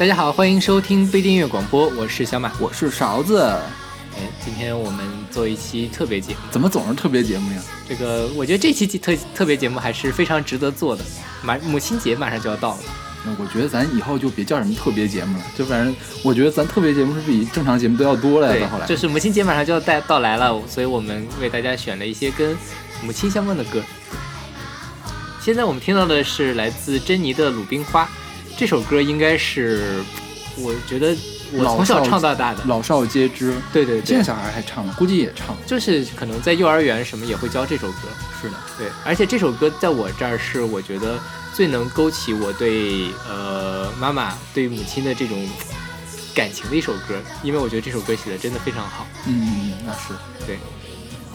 大家好，欢迎收听不一定音乐广播，我是小马。我是勺子。哎，今天我们做一期特别节目，怎么总是特别节目呀？这个我觉得这期特特别节目还是非常值得做的。马母亲节马上就要到了，那我觉得咱以后就别叫什么特别节目了，就反正我觉得咱特别节目是比正常节目都要多了。呀后来，就是母亲节马上就要带到来了，所以我们为大家选了一些跟母亲相关的歌。现在我们听到的是来自珍妮的《鲁冰花》，这首歌应该是我觉得我从小唱到大的，老少皆知。对对对，现在小孩还唱呢，估计也唱。就是可能在幼儿园什么也会教这首歌。是的，对，而且这首歌在我这儿是我觉得最能勾起我对呃妈妈对母亲的这种感情的一首歌，因为我觉得这首歌写的真的非常好。嗯，那是对。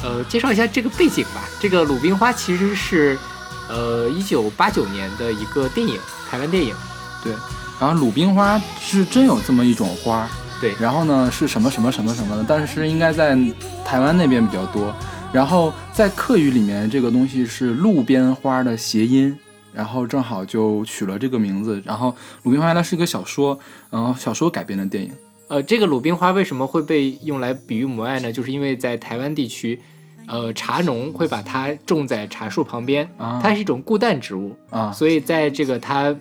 呃，介绍一下这个背景吧。这个《鲁冰花》其实是呃一九八九年的一个电影，台湾电影。对。然后鲁冰花是真有这么一种花，对。然后呢是什么什么什么什么的，但是应该在台湾那边比较多。然后在客语里面，这个东西是路边花的谐音，然后正好就取了这个名字。然后鲁冰花它是一个小说，然后小说改编的电影。呃，这个鲁冰花为什么会被用来比喻母爱呢？就是因为在台湾地区，呃，茶农会把它种在茶树旁边，它是一种固氮植物啊，所以在这个它。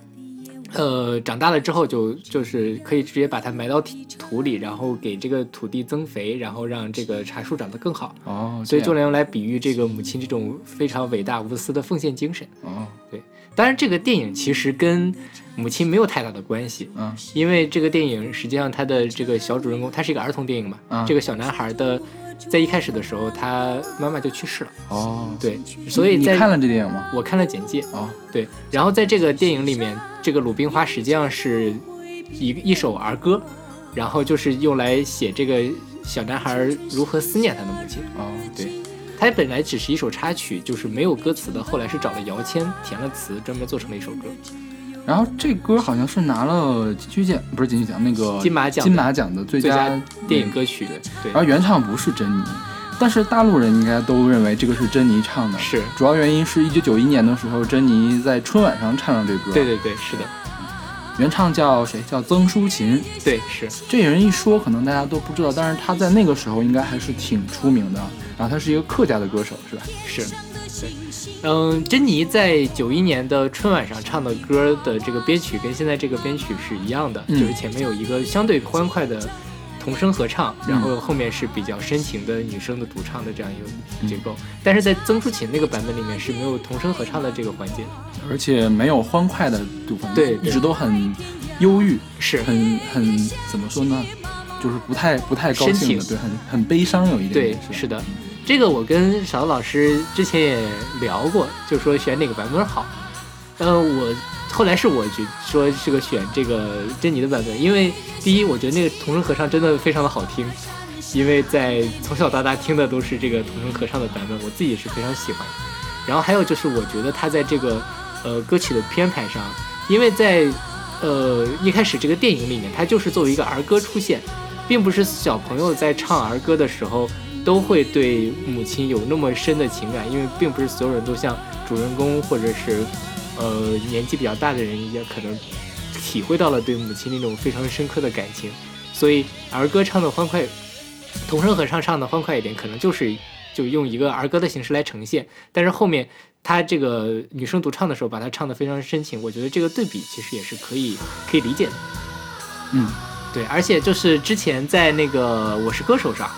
呃，长大了之后就就是可以直接把它埋到土里，然后给这个土地增肥，然后让这个茶树长得更好。哦，所以就能用来比喻这个母亲这种非常伟大无私的奉献精神。哦，对。当然，这个电影其实跟母亲没有太大的关系。嗯，因为这个电影实际上它的这个小主人公，他是一个儿童电影嘛。嗯，这个小男孩的。在一开始的时候，他妈妈就去世了。哦，对，所以你看了这电影吗？我看了简介。哦，对，然后在这个电影里面，这个《鲁冰花》实际上是一一首儿歌，然后就是用来写这个小男孩如何思念他的母亲。哦，对，它本来只是一首插曲，就是没有歌词的，后来是找了姚谦填了词，专门做成了一首歌。然后这歌好像是拿了金曲奖，不是金曲奖，那个金马奖金马奖的最佳电影歌曲。对，然后原唱不是珍妮，但是大陆人应该都认为这个是珍妮唱的。是，主要原因是一九九一年的时候，珍妮在春晚上唱了这歌。对对对，是的。原唱叫谁？叫曾淑琴。对，是。这人一说，可能大家都不知道，但是他在那个时候应该还是挺出名的。然后他是一个客家的歌手，是吧？是。对，嗯，珍妮在九一年的春晚上唱的歌的这个编曲跟现在这个编曲是一样的，就是前面有一个相对欢快的童声合唱，然后后面是比较深情的女生的独唱的这样一个结构。但是在曾淑琴那个版本里面是没有童声合唱的这个环节，而且没有欢快的部分，对，一直都很忧郁，是很很怎么说呢？就是不太不太高兴的，对，很很悲伤有一点，对，是的。这个我跟小老师之前也聊过，就说选哪个版本好。呃，我后来是我觉说这个选这个珍妮的版本，因为第一，我觉得那个童声合唱真的非常的好听，因为在从小到大听的都是这个童声合唱的版本，我自己是非常喜欢。然后还有就是，我觉得他在这个呃歌曲的编排上，因为在呃一开始这个电影里面，它就是作为一个儿歌出现，并不是小朋友在唱儿歌的时候。都会对母亲有那么深的情感，因为并不是所有人都像主人公或者是，呃年纪比较大的人一样，可能体会到了对母亲那种非常深刻的感情。所以儿歌唱的欢快，童声合唱唱的欢快一点，可能就是就用一个儿歌的形式来呈现。但是后面他这个女生独唱的时候，把它唱得非常深情，我觉得这个对比其实也是可以可以理解的。嗯，对，而且就是之前在那个我是歌手上。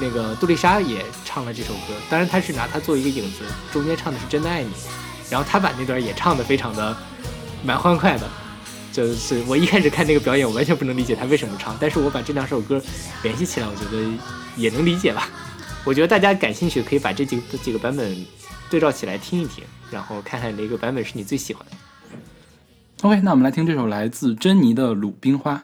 那个杜丽莎也唱了这首歌，当然她是拿它做一个影子，中间唱的是真的爱你，然后她把那段也唱的非常的蛮欢快的，就是我一开始看那个表演，我完全不能理解她为什么唱，但是我把这两首歌联系起来，我觉得也能理解吧。我觉得大家感兴趣可以把这几个几个版本对照起来听一听，然后看看哪个版本是你最喜欢的。OK，那我们来听这首来自珍妮的《鲁冰花》。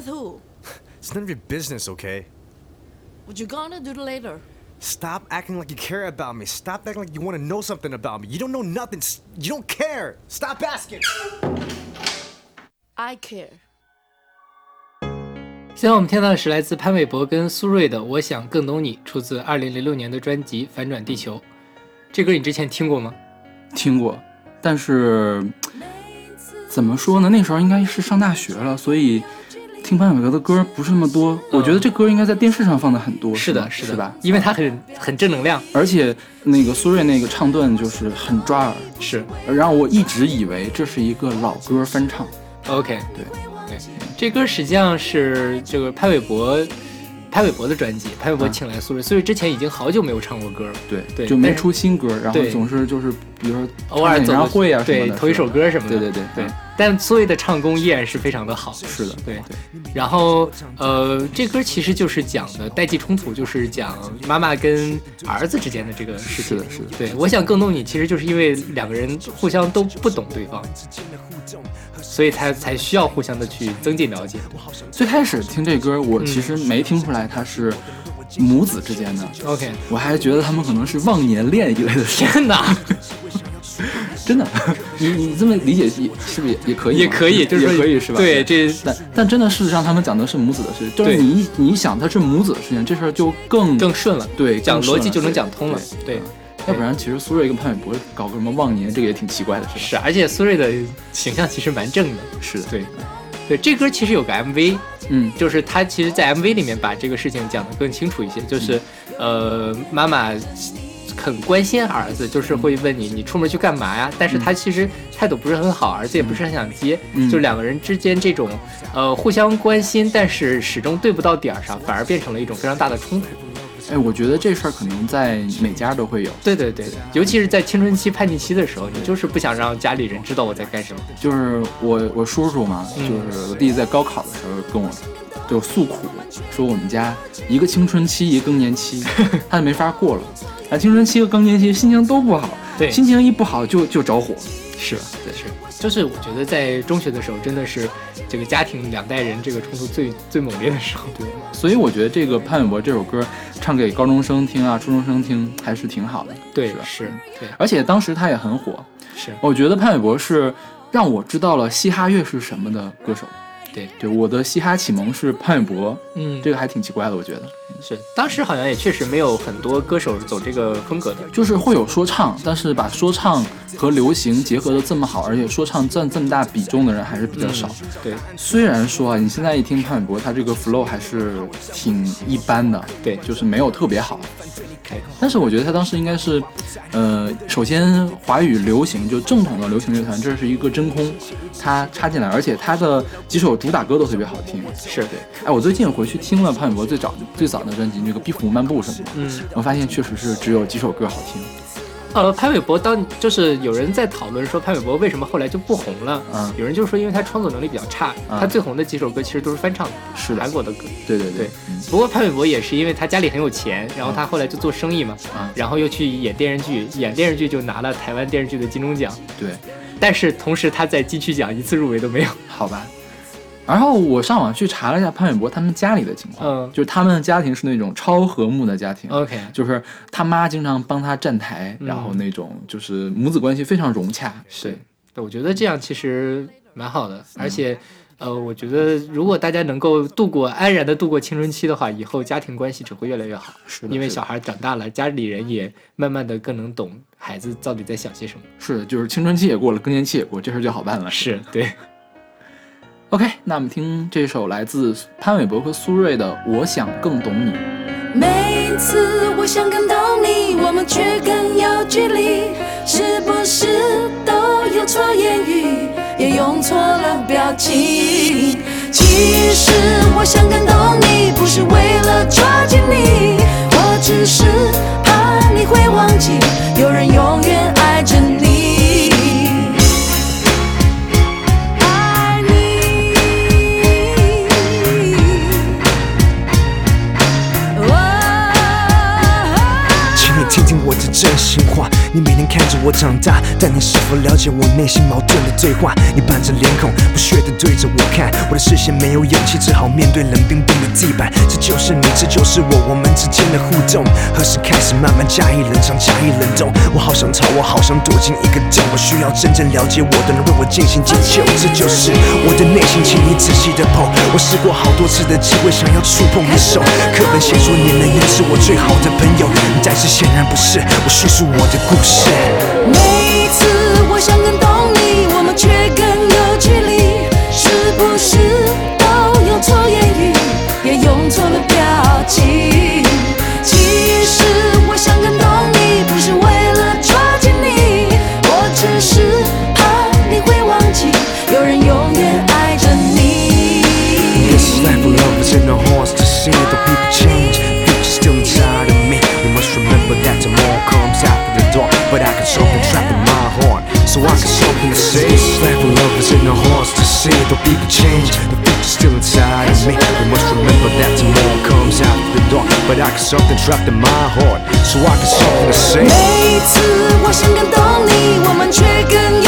With who? It's none of your business, okay? What you gonna do later? Stop acting like you care about me. Stop acting like you want to know something about me. You don't know nothing. You don't care. Stop asking. I care. 现在我们听到的是来自潘玮柏跟苏芮的《我想更懂你》，出自2006年的专辑《反转地球》。这歌你之前听过吗？听过，但是怎么说呢？那时候应该是上大学了，所以听潘玮柏的歌不是那么多。我觉得这歌应该在电视上放的很多，是的，是的，是吧？因为它很很正能量。而且那个苏芮那个唱段就是很抓耳，是。然后我一直以为这是一个老歌翻唱。，OK，对。对，这歌实际上是这个潘玮柏潘玮柏的专辑，潘玮柏请来苏芮，苏芮之前已经好久没有唱过歌了，对对就没出新歌，然后总是就是比如说偶尔演唱会啊什么的，对头一首歌什么的，对对对对。嗯。但苏芮的唱功依然是非常的好，是的，对，然后呃，这歌其实就是讲的代际冲突，就是讲妈妈跟儿子之间的这个事情。是的是的。对，我想更懂你，其实就是因为两个人互相都不懂对方，所以才才需要互相的去增进了解。最开始听这歌，我其实没听出来它是母子之间的，OK，我还觉得他们可能是忘年恋一类的，天哪，真的，你你这么理解也是不是也也可以？也可以，就是也可以是吧？对，这但但真的事实上他们讲的是母子的事，就是你你一想他是母子的事情，这事儿就更更顺了，对讲逻辑就能讲通了。对嗯，要不然其实苏芮跟潘玮柏搞个什么忘年，这个也挺奇怪的，是吧？是，而且苏芮的形象其实蛮正的。是的，对，对，这歌其实有个 MV，嗯，就是他其实，在 MV 里面把这个事情讲得更清楚一些，就是，呃，妈妈很关心儿子，就是会问你你出门去干嘛呀？但是他其实态度不是很好，儿子也不是很想接，嗯就两个人之间这种呃互相关心，但是始终对不到点儿上，反而变成了一种非常大的冲突。哎，我觉得这事儿可能在每家都会有，对对对，尤其是在青春期叛逆期的时候，你就是不想让家里人知道我在干什么。就是我我叔叔嘛，嗯就是我弟在高考的时候跟我就诉苦，说我们家一个青春期一个更年期，他就没法过了。啊，青春期和更年期心情都不好，对心情一不好就就着火，是对是，就是我觉得在中学的时候，真的是这个家庭两代人这个冲突最最猛烈的时候。对，所以我觉得这个潘玮柏这首歌唱给高中生听啊、初中生听还是挺好的。是吧对是，对而且当时他也很火，是，我觉得潘玮柏是让我知道了嘻哈乐是什么的歌手。对对，我的嘻哈启蒙是潘玮柏，嗯，这个还挺奇怪的，我觉得。是当时好像也确实没有很多歌手是走这个风格的。就是会有说唱，但是把说唱和流行结合的这么好，而且说唱占这么大比重的人还是比较少。嗯对虽然说啊，你现在一听潘玮柏，他这个 flow 还是挺一般的，对就是没有特别好。对但是我觉得他当时应该是，呃，首先华语流行就正统的流行乐团，这是一个真空，他插进来，而且他的几首主打歌都特别好听。是对，哎，我最近回去听了潘玮柏最早最早的专辑，那个《壁虎漫步》什么的，嗯，我发现确实是只有几首歌好听。呃，潘玮柏当就是有人在讨论说潘玮柏为什么后来就不红了，嗯。有人就说因为他创作能力比较差，嗯。他最红的几首歌其实都是翻唱的，是的。韩国的歌。对对对。嗯不过潘玮柏也是因为他家里很有钱，然后他后来就做生意嘛，嗯。然后又去演电视剧，演电视剧就拿了台湾电视剧的金钟奖，对，但是同时他在金曲奖一次入围都没有。好吧。然后我上网去查了一下潘玮柏他们家里的情况，嗯就是他们的家庭是那种超和睦的家庭，OK，就是他妈经常帮他站台，嗯然后那种就是母子关系非常融洽。是，对我觉得这样其实蛮好的，而且。呃，我觉得如果大家能够度过安然的度过青春期的话，以后家庭关系只会越来越好。是的因为小孩长大了，家里人也慢慢的更能懂孩子到底在想些什么。是的，就是青春期也过了，更年期也过，这事儿就好办了。是对，OK，那我们听这首来自潘玮柏和苏芮的《我想更懂你》。每次我想更懂你，我们却更有距离，是不是都用错言语，也用错了表情？其实我想更懂你，不是为了抓紧你，我只是怕你会忘记，有人永远爱着你。真心话。你每天看着我长大，但你是否了解我内心矛盾的对话？你板着脸孔，不屑地对着我看，我的视线没有勇气，只好面对冷冰冰的地板。这就是你，这就是我，我们之间的互动。何时开始慢慢加以冷藏，加以冷冻？我好想逃，我好想躲进一个洞。我需要真正了解我的人为我进行解救，这就是我的内心，请你仔细的碰。我试过好多次的机会，想要触碰你手。课本写说你能也是我最好的朋友，但是显然不是。我叙述我的故事是你。to see the people change. The future still inside of me. We must remember that tomorrow comes after the dark. But I got something trapped in my heart, so I got something to say. 每一次我想更懂你，我们却更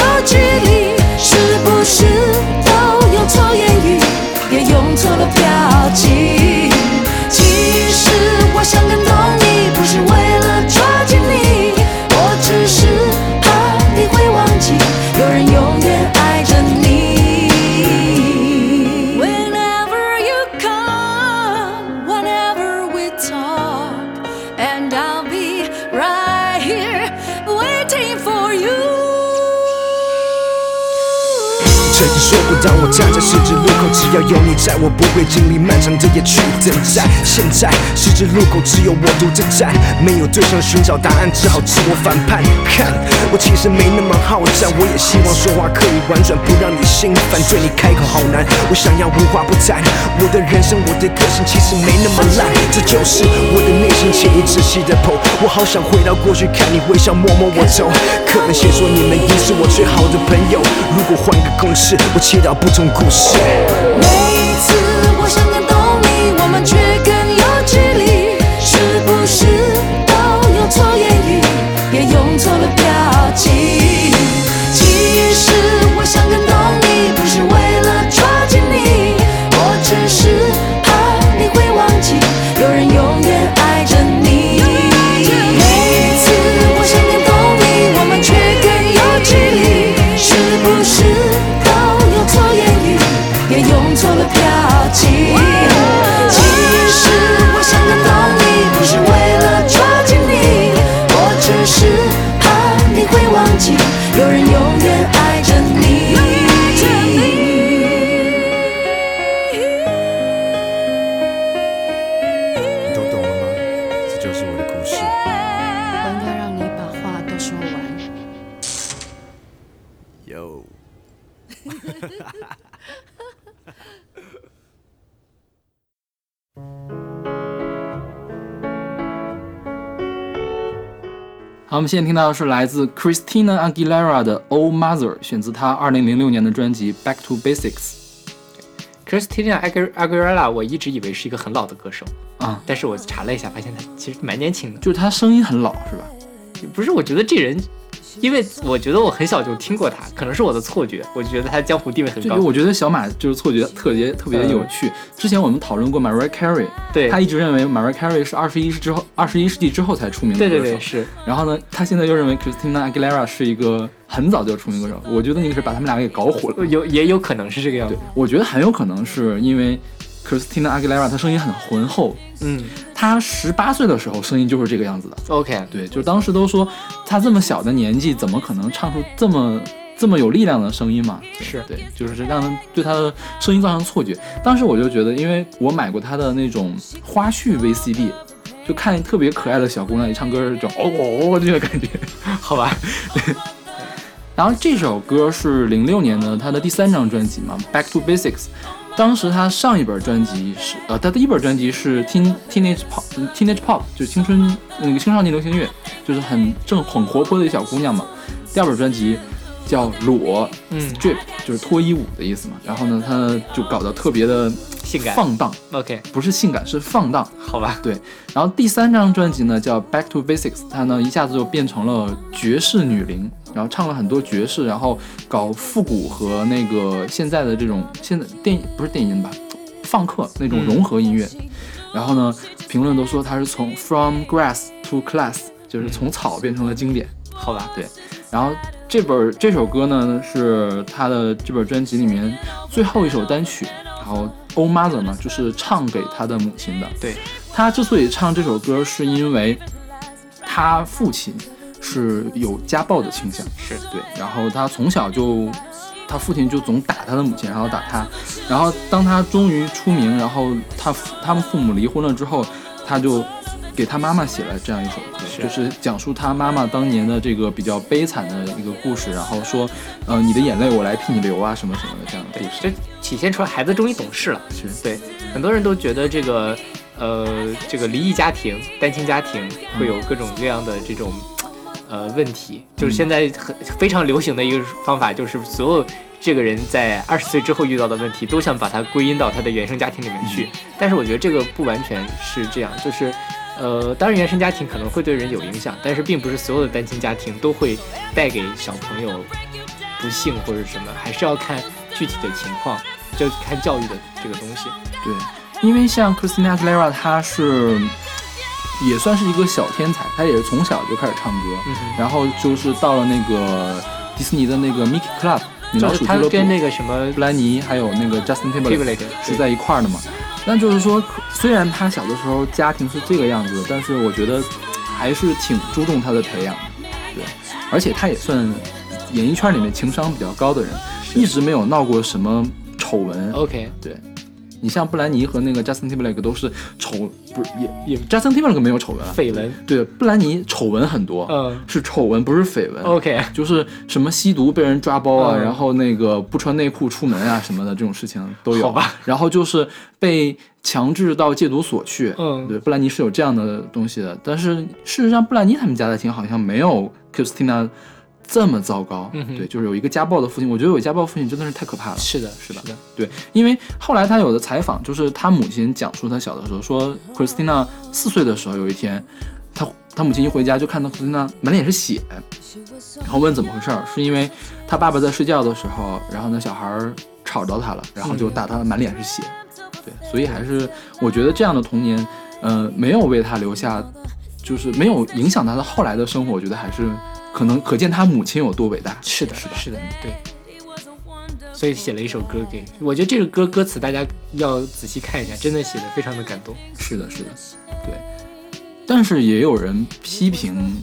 当我站在十字路口，只要有你在，我不会经历漫长的夜去等待。现在十字路口只有我独自站，没有对象寻找答案，只好自我反叛。看，我其实没那么好战，我也希望说话可以婉转，不让你心烦。对你开口好难，我想要无话不谈。我的人生，我的个性其实没那么烂，这就是我的内心潜意仔细的剖。我好想回到过去，看你微笑，摸摸我头。课本写说你们已是我最好的朋友，如果换个公式，我祈祷不同故事。每一次我想感动你，我们却好，我们现在听到的是来自 Christina Aguilera 的《Old Mother》，选自她2006年的专辑《Back to Basics Christina Agu- Aguilera，我一直以为是一个很老的歌手，》啊，但是我查了一下，发现她其实蛮年轻的。就是她声音很老，是吧？不是，我觉得这人，因为我觉得我很小就听过他，可能是我的错觉，我觉得他江湖地位很高。这个我觉得小马就是错觉特别特别有趣。之前我们讨论过 Mariah Carey，对他一直认为 Mariah Carey 是二十一世之后二十一世纪之后才出名的歌手。对对对，是然后呢，他现在又认为 Christina Aguilera 是一个很早就出名歌手。我觉得你是把他们俩给搞混了。有也有可能是这个样子。，我觉得很有可能是因为 Christina Aguilera 她声音很浑厚，嗯她十八岁的时候声音就是这个样子的。，OK，对，就当时都说她这么小的年纪，怎么可能唱出这么这么有力量的声音嘛？是对，就是让人对她的声音造成错觉。当时我就觉得，因为我买过她的那种花絮 VCD，就看特别可爱的小姑娘一唱歌，这种哦哦哦这个感觉。好吧，然后这首歌是零六年的她的第三张专辑嘛，《Back to Basics》。当时他上一本专辑是呃，他第一本专辑是 Teen Teenage Pop Teenage Pop，就是青春那个青少年流行乐，就是很正很活泼的一小姑娘嘛。第二本专辑叫裸嗯，Strip，就是脱衣舞的意思嘛。然后呢，他就搞得特别的性感放荡，OK，不是性感，是放荡。好吧，对，然后第三张专辑呢叫《Back to Basics》，它呢一下子就变成了爵士女伶，然后唱了很多爵士，然后搞复古和那个现在的这种现在电不是电音吧，放克那种融合音乐。然后呢，评论都说他是从 From Grass to Class，就是从草变成了经典。好吧，对，然后这本这首歌呢是他的这本专辑里面最后一首单曲，然后《Old Mother》呢就是唱给他的母亲的。对，他之所以唱这首歌，是因为他父亲是有家暴的倾向，是对，然后他从小就。他父亲就总打他的母亲，然后打他，然后当他终于出名，然后他父他们父母离婚了之后，他就给他妈妈写了这样一首歌，是就是讲述他妈妈当年的这个比较悲惨的一个故事，然后说，呃，你的眼泪我来替你流啊，什么什么的这样的故事。这体现出来孩子终于懂事了。是对，很多人都觉得这个，呃，这个离异家庭、单亲家庭会有各种各样的这种，呃，问题。就是现在很非常流行的一个方法，就是所有这个人在二十岁之后遇到的问题，都想把它归因到他的原生家庭里面去。但是我觉得这个不完全是这样，就是。呃，当然，原生家庭可能会对人有影响，但是并不是所有的单亲家庭都会带给小朋友不幸或者什么，还是要看具体的情况，就看教育的这个东西。对，因为像 Christina Aguilera，她是也算是一个小天才，他也是从小就开始唱歌，嗯然后就是到了那个迪士尼的那个 Mickey Club 米就是他老鼠俱乐部，跟那个什么布兰妮还有那个 Justin Timberlake 是在一块儿的嘛。但就是说，虽然他小的时候家庭是这个样子，但是我觉得还是挺注重他的培养的，对，而且他也算演艺圈里面情商比较高的人。一直没有闹过什么丑闻。OK，对，你像布兰妮和那个 Justin Timberlake 都是丑，不是也也 Justin Timberlake 没有丑闻啊，绯闻，对，布兰妮丑闻很多，嗯是丑闻不是绯闻。，OK，就是什么吸毒被人抓包啊，嗯然后那个不穿内裤出门啊什么的这种事情都有。好吧。然后就是被强制到戒毒所去。嗯对，布兰妮是有这样的东西的，但是事实上布兰妮他们家的庭好像没有 Christina 这么糟糕。嗯对，就是有一个家暴的父亲，我觉得有家暴父亲真的是太可怕了。是的，是的的，对，因为后来他有的采访，就是他母亲讲述他小的时候，说 Christina 四岁的时候有一天，他他母亲一回家就看到 Christina 满脸是血，然后问怎么回事儿，是因为他爸爸在睡觉的时候，然后那小孩儿吵着他了，然后就打他满脸是血，对，所以还是我觉得这样的童年，呃，没有为他留下，就是没有影响他的后来的生活，我觉得还是可能可见他母亲有多伟大。是的，是的是的，对。所以写了一首歌给，我觉得这个歌歌词大家要仔细看一下，真的写的非常的感动。是的，是的，对。但是也有人批评，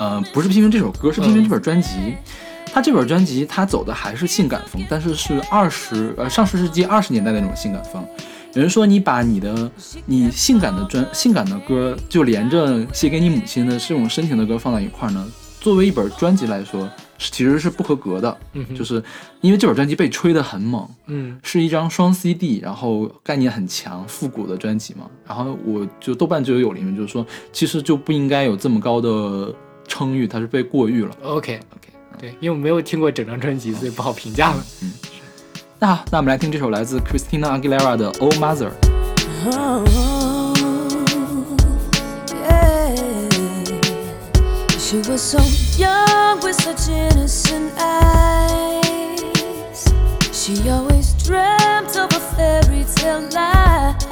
呃，不是批评这首歌，是批评这本专辑。他这本专辑他走的还是性感风，但是是二十呃上世纪二十年代那种性感风。有人说你把你的你性感的专性感的歌就连着写给你母亲的这种深情的歌放到一块儿呢，作为一本专辑来说，是其实是不合格的。嗯就是因为这本专辑被吹得很猛，嗯是一张双 CD，然后概念很强、复古的专辑嘛。然后我就豆瓣就有里面就是说，其实就不应该有这么高的称誉，它是被过誉了。，OK，OK，对，因为我没有听过整张专辑，所以不好评价了。嗯那好，那我们来听这首来自 Christina Aguilera 的《Old Mother》。She was so young with such innocent eyes. She always dreamt of a fairy tale life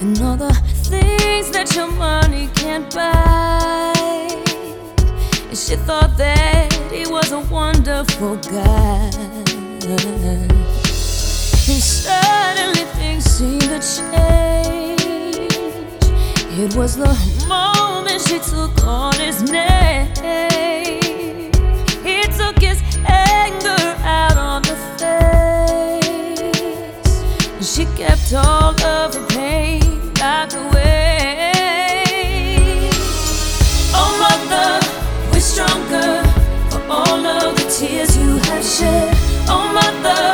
and all the things that your money can't buy. And she thought that he was a wonderful guy. And suddenly things seemed to change. It was the moment she took on his name. He took his anger out on the face. And she kept all of her pain locked away. Oh, mother, we're stronger for all of the tears you have shed. Oh, mother,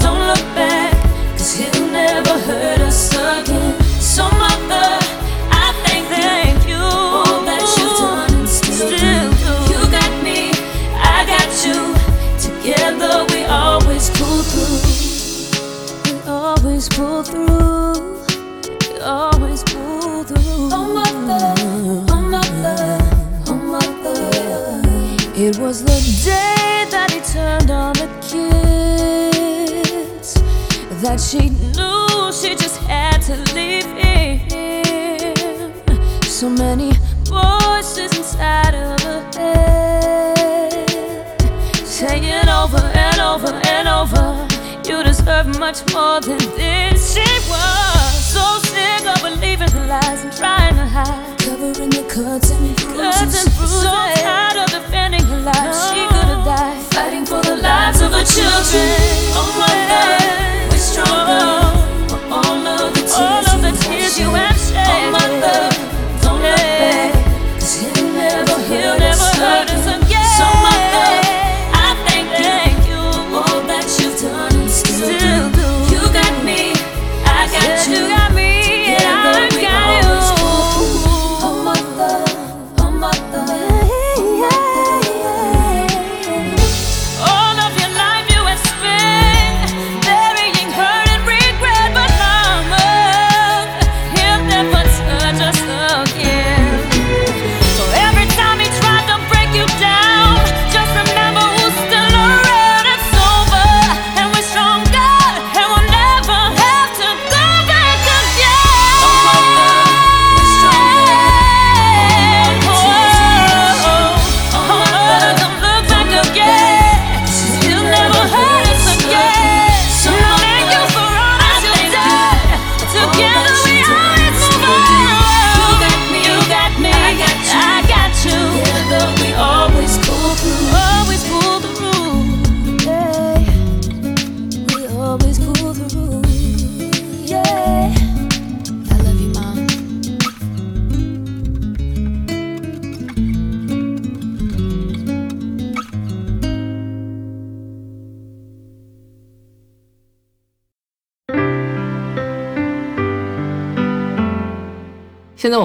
don't look back, cause he'll never hurt us again. It was the day that he turned on the kids that she knew she just had to leave him. So many voices inside of her head saying over and over and over, you deserve much more than this. She was so sick of believing the lies and trying to hide, covering the cuts and bruises. So tired of defending her life, she could have died, fighting for the lives of her children. Oh my God, we're stronger. For all of the tears, all of the tears you have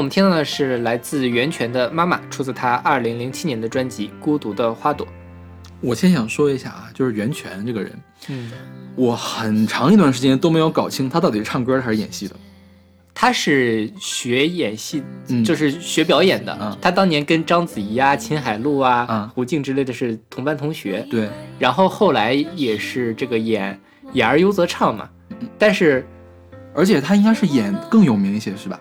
我们听到的是来自袁泉的《妈妈》，出自她二零零七年的专辑《孤独的花朵》。我先想说一下啊，就是袁泉这个人，嗯，我很长一段时间都没有搞清他到底是唱歌的还是演戏的。他是学演戏，嗯就是学表演的。嗯他当年跟章子怡啊、秦海璐啊、嗯胡静之类的是同班同学，对，然后后来也是这个演《演而优则唱》嘛。但是而且他应该是演更有名一些，是吧？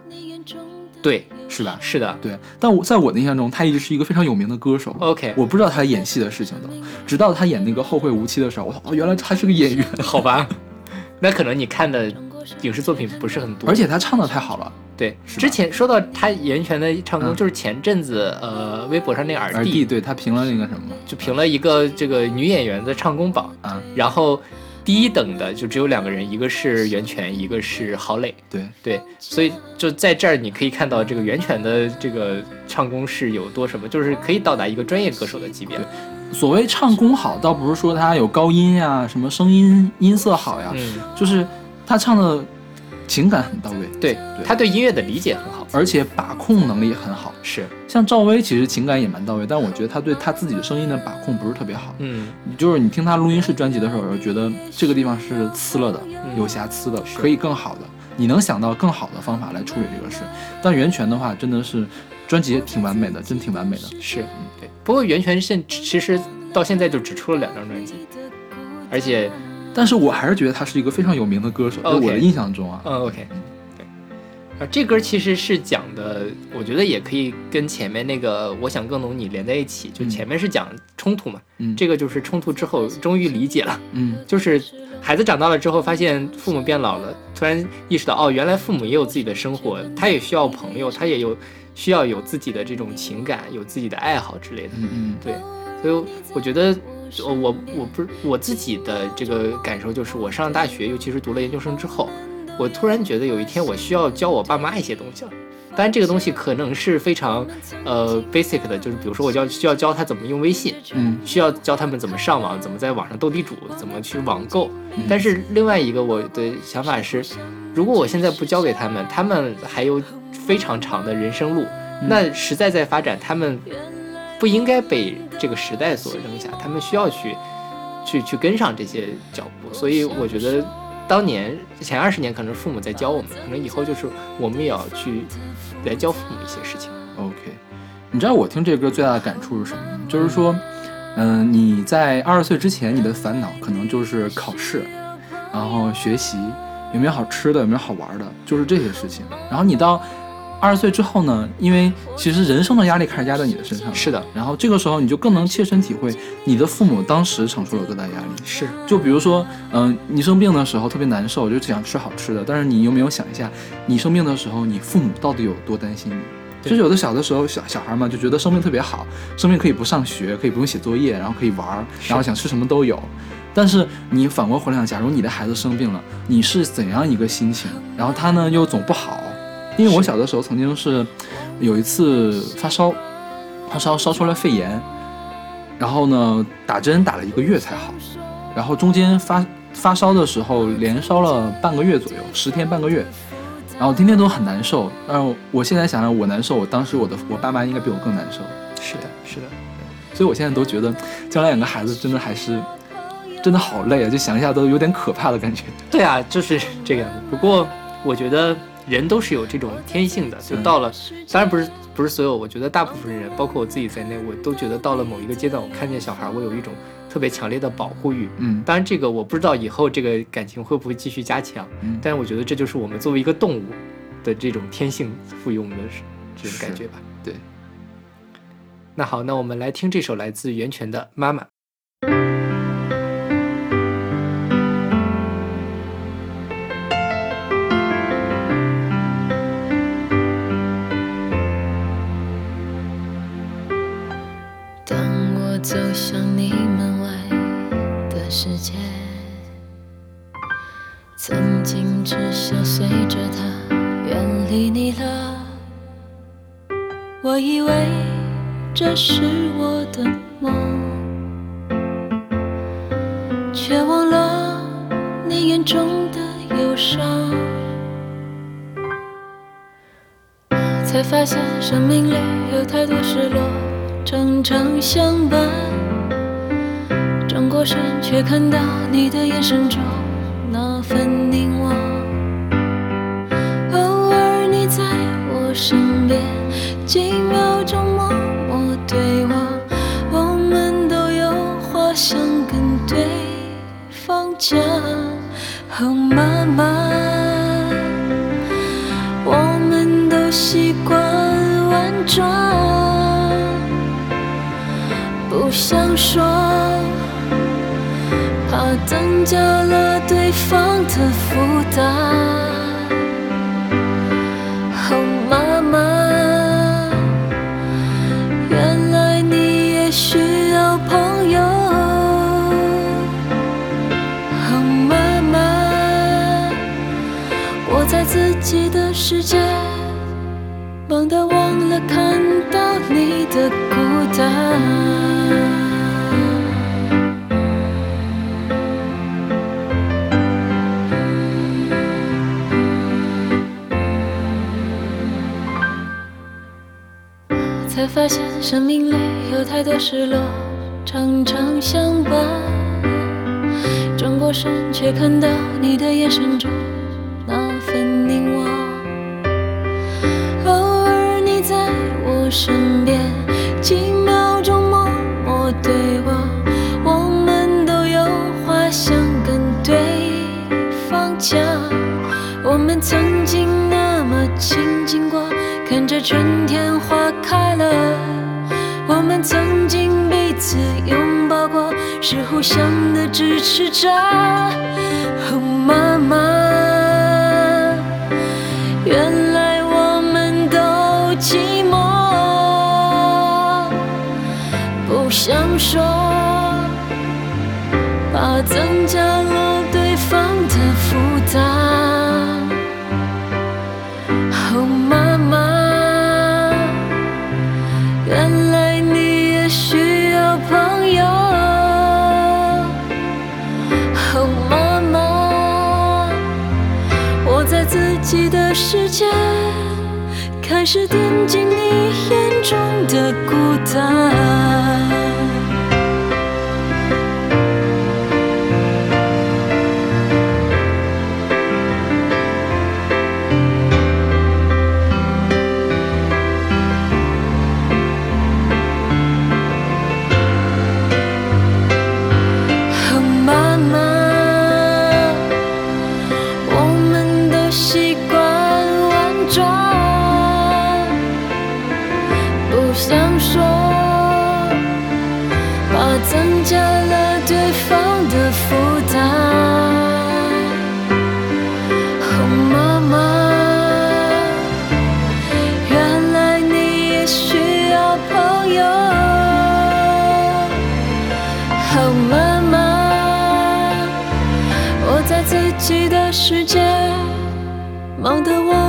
对，是吧？是的对，但我在我的印象中，他一直是一个非常有名的歌手。，OK，我不知道他演戏的事情的，直到他演那个《后会无期》的时候，我操，哦原来他是个演员，好吧，那可能你看的影视作品不是很多，而且他唱的太好了。对，是之前说到他袁泉的唱功，嗯就是前阵子呃微博上那个耳弟对他评了那个什么就评了一个这个女演员的唱功榜，啊，然后第一等的就只有两个人，一个是袁泉，一个是郝蕾。对，对，所以就在这儿你可以看到这个袁泉的这个唱功是有多什么，就是可以到达一个专业歌手的级别。所谓唱功好，倒不是说他有高音呀，什么声音音色好呀，嗯，就是他唱的情感很到位，对，他对音乐的理解很好。而且把控能力很好。是，像赵薇其实情感也蛮到位，但我觉得她对她自己的声音的把控不是特别好。嗯，就是你听她录音室专辑的时候，觉得这个地方是呲了的，嗯有瑕疵的，可以更好的。你能想到更好的方法来处理这个事。但袁泉的话，真的是专辑挺完美的，真挺完美的。是，对。不过袁泉现其实到现在就只出了两张专辑，而且，但是我还是觉得他是一个非常有名的歌手，在我的印象中啊，嗯，OK，对。啊，这歌其实是讲的，我觉得也可以跟前面那个《我想更懂你》连在一起。就嗯前面是讲冲突嘛，嗯这个就是冲突之后终于理解了，嗯，就是孩子长大了之后，发现父母变老了，突然意识到，哦，原来父母也有自己的生活，他也需要朋友，他也有需要有自己的这种情感，有自己的爱好之类的。嗯嗯对，所以我觉得，我我我不是我自己的这个感受就是，我上了大学，尤其是读了研究生之后，我突然觉得有一天我需要教我爸妈一些东西了。当然，这个东西可能是非常呃 basic 的，就是比如说我要需要教他怎么用微信，嗯需要教他们怎么上网，怎么在网上斗地主，怎么去网购。嗯但是另外一个我的想法是，如果我现在不教给他们，他们还有非常长的人生路，嗯那时代在发展，他们不应该被这个时代所扔下，他们需要去去去跟上这些脚步。所以我觉得。当年前二十年可能父母在教我们，可能以后就是我们也要去来教父母一些事情。，OK。你知道我听这歌最大的感触是什么吗？就是说，嗯、你在二十岁之前，你的烦恼可能就是考试，然后学习，有没有好吃的，有没有好玩的，就是这些事情。然后你到二十岁之后呢，因为其实人生的压力开始压在你的身上了，是的，然后这个时候你就更能切身体会你的父母当时承受了多大压力。是就比如说，嗯、你生病的时候特别难受，就只想吃好吃的，但是你有没有想一下，你生病的时候，你父母到底有多担心你？对就是有的小的时候，小小孩嘛，就觉得生病特别好，生病可以不上学，可以不用写作业，然后可以玩儿，然后想吃什么都有。但是你反过回想，假如你的孩子生病了，你是怎样一个心情？然后他呢又总不好，因为我小的时候曾经是有一次发烧，发烧烧出来肺炎，然后呢打针打了一个月才好，然后中间发发烧的时候连烧了半个月左右，十天半个月，然后天天都很难受。但是我现在想想我难受，我当时我的我爸妈应该比我更难受，是的，是的。所以我现在都觉得将来养个孩子真的还是真的好累啊，就想一下都有点可怕的感觉。对啊，就是这个样子。不过我觉得人都是有这种天性的，就到了，当然不是不是所有，我觉得大部分人，包括我自己在内，我都觉得到了某一个阶段，我看见小孩，我有一种特别强烈的保护欲。嗯当然，这个我不知道以后这个感情会不会继续加强，嗯，但是我觉得这就是我们作为一个动物的这种天性赋予我们的这种感觉吧。对。那好，那我们来听这首来自袁泉的《妈妈》。曾经只想随着它远离你了。我以为这是我的梦，却忘了你眼中的忧伤。才发现生命里有太多失落，常常相伴。转过身，却看到你的眼神中那份凝望。偶尔你在我身边，几秒钟默默对望，我们都有话想跟对方讲。哦，妈妈，我们都习惯婉转，不想说，怕增加了对方的负担。失落，常常相伴。转过身，却看到你的眼神中世界，忙得我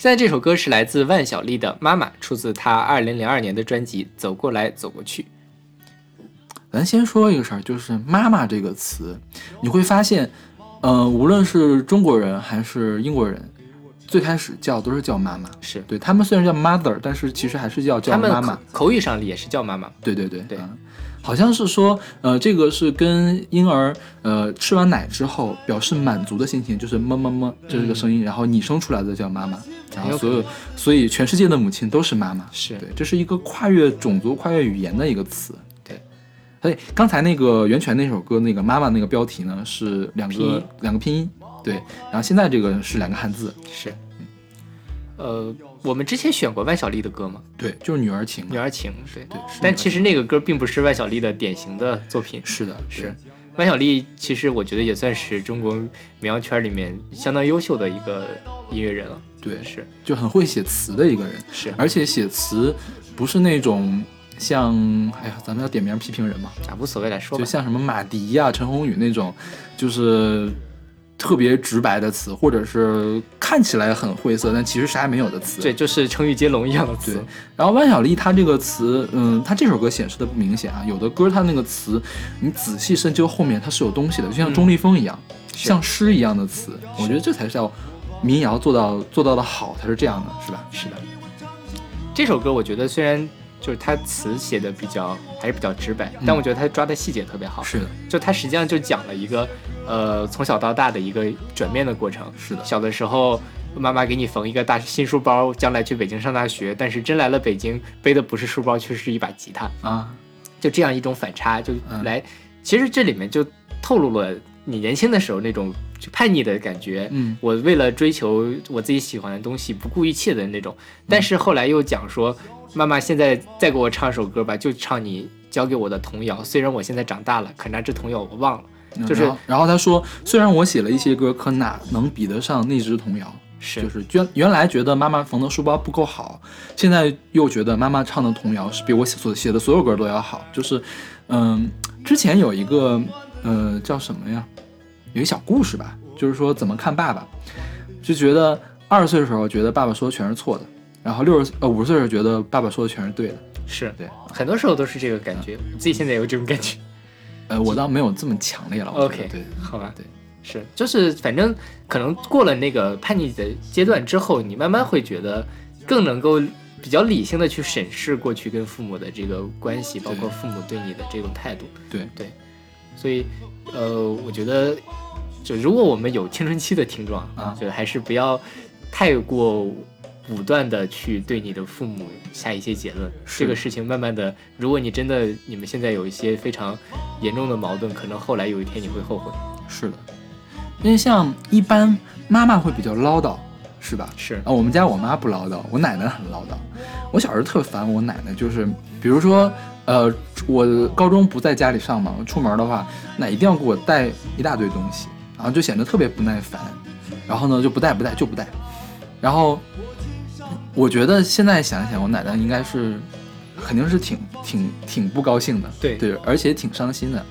现在这首歌是来自万晓利的《妈妈》，出自她二零零二年的专辑《走过来走过去》。咱先说一个事儿，就是“妈妈”这个词，你会发现，呃，无论是中国人还是英国人，最开始叫都是叫妈妈。是对他们虽然叫 mother，但是其实还是要叫妈妈口。口语上也是叫妈妈。对对对对嗯好像是说，呃，这个是跟婴儿呃吃完奶之后表示满足的心情，就是么么么，这是个声音，然后你生出来的叫妈妈，然后所有，所以全世界的母亲都是妈妈，是。对，这是一个跨越种族、跨越语言的一个词。对，所以刚才那个袁泉那首歌那个妈妈那个标题呢是两个两个拼音，对，然后现在这个是两个汉字，是。呃，我们之前选过万晓利的歌吗？对，就是女儿情，女儿情，对。对是但其实那个歌并不是万晓利的典型的作品。是的，是，万晓利其实我觉得也算是中国民谣圈里面相当优秀的一个音乐人了。对，是。就很会写词的一个人，是，而且写词不是那种像哎呀，咱们要点名批评人嘛，啊，无所谓来说吧。就像什么马迪呀、陈鸿宇那种，就是特别直白的词，或者是看起来很晦涩，但其实啥也没有的词。对，就是成语接龙一样的词对。然后万晓利他这个词，嗯，他这首歌显示的不明显啊，有的歌他那个词，你仔细深究后面它是有东西的，就像钟立风一样，是像诗一样的词。我觉得这才是叫民谣做到做到的好，才是这样的，是吧？是的，这首歌我觉得虽然就是他词写的比较还是比较直白，但我觉得他抓的细节特别好。是的，就他实际上就讲了一个呃从小到大的一个转变的过程。是的小的时候妈妈给你缝一个大新书包，将来去北京上大学，但是真来了北京，背的不是书包，却是一把吉他。啊，就这样一种反差，就嗯来，其实这里面就透露了你年轻的时候那种就叛逆的感觉。嗯我为了追求我自己喜欢的东西，不顾一切的那种。但是后来又讲说，妈妈现在再给我唱首歌吧，就唱你教给我的童谣。虽然我现在长大了，可那支童谣我忘了。就是嗯然后他说，虽然我写了一些歌，可哪能比得上那支童谣？是就是原原来觉得妈妈缝的书包不够好，现在又觉得妈妈唱的童谣是比我所写的所有歌都要好。就是，嗯，之前有一个呃叫什么呀，有一小故事吧，就是说怎么看爸爸，就觉得二十岁的时候觉得爸爸说的全是错的，然后六十呃五十岁的时候觉得爸爸说的全是对的。是，对，很多时候都是这个感觉。我自己现在也有这种感觉。呃，我倒没有这么强烈了。OK，对，好吧对，是，就是反正可能过了那个叛逆的阶段之后，你慢慢会觉得更能够比较理性的去审视过去跟父母的这个关系，包括父母对你的这种态度。对对，所以呃，我觉得就如果我们有青春期的听众啊就还是不要太过。武断的去对你的父母下一些结论，这个事情慢慢的，如果你真的你们现在有一些非常严重的矛盾，可能后来有一天你会后悔。是的，因为像一般妈妈会比较唠叨，是吧？是啊，我们家我妈不唠叨，我奶奶很唠叨。我小时候特烦我奶奶，就是比如说，呃，我高中不在家里上嘛，我出门的话，那一定要给我带一大堆东西，然后就显得特别不耐烦。然后呢，就不带不带就不带。然后我觉得现在想一想，我奶奶应该是肯定是挺挺挺不高兴的，对对，而且挺伤心的。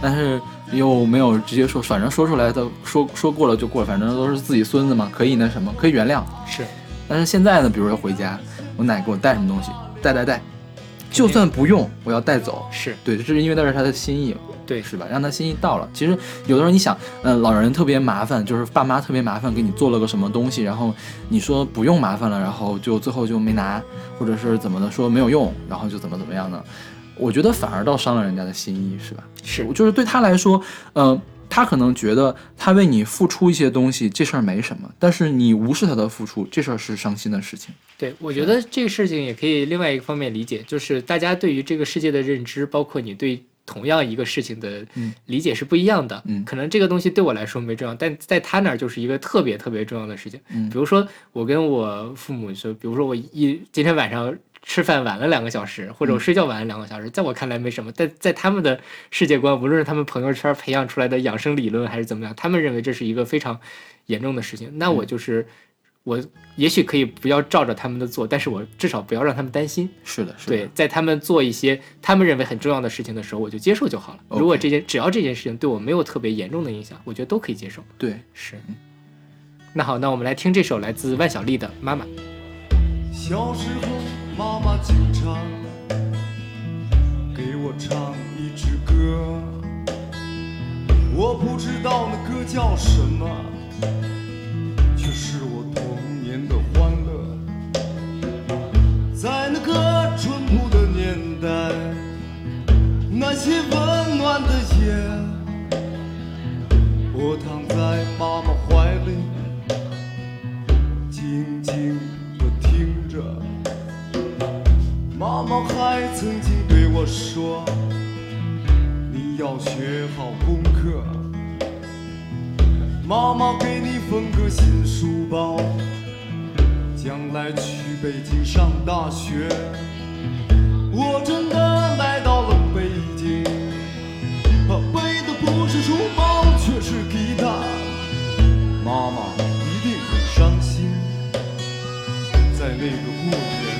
但是又没有直接说，反正说出来的说说过了就过了，反正都是自己孙子嘛，可以那什么，可以原谅。是，但是现在呢，比如说回家，我奶给我带什么东西，带带带，就算不用，我要带走。是对，这是因为那是他的心意，对是吧？让他心意到了。其实有的时候你想，嗯、老人特别麻烦，就是爸妈特别麻烦，给你做了个什么东西，然后你说不用麻烦了，然后就最后就没拿，或者是怎么的说没有用，然后就怎么怎么样呢？我觉得反而倒伤了人家的心意，是吧？是就是对他来说，呃，他可能觉得他为你付出一些东西，这事儿没什么，但是你无视他的付出，这事儿是伤心的事情。对，我觉得这个事情也可以另外一个方面理解，就是大家对于这个世界的认知，包括你对同样一个事情的嗯理解是不一样的。嗯可能这个东西对我来说没重要，但在他那儿就是一个特别特别重要的事情。嗯比如说我跟我父母说，比如说我一今天晚上。吃饭晚了两个小时，或者我嗯睡觉晚了两个小时，在我看来没什么，但在他们的世界观，无论是他们朋友圈培养出来的养生理论还是怎么样，他们认为这是一个非常严重的事情。那嗯我就是我也许可以不要照着他们的做，但是我至少不要让他们担心。是的，是的，对，在他们做一些他们认为很重要的事情的时候，我就接受就好了。如果这件只要这件事情对我没有特别严重的影响，我觉得都可以接受。对，是。那好，那我们来听这首来自万晓利的《妈妈》。小时候，妈妈经常给我唱一支歌，我不知道那歌叫什么，却是我童年的欢乐。在那个淳朴的年代，那些温暖的夜，我躺在妈妈怀里。静静地听，妈妈还曾经对我说：“你要学好功课。”妈妈给你缝个新书包，将来去北京上大学。我真的来到了北京，啊背的不是书包，却是吉他。妈妈一定很伤心，在那个过年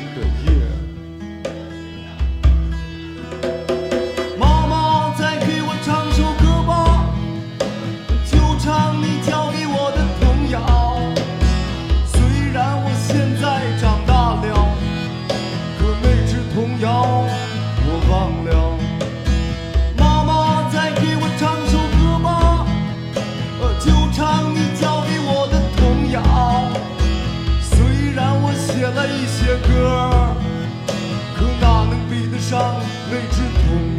上为之痛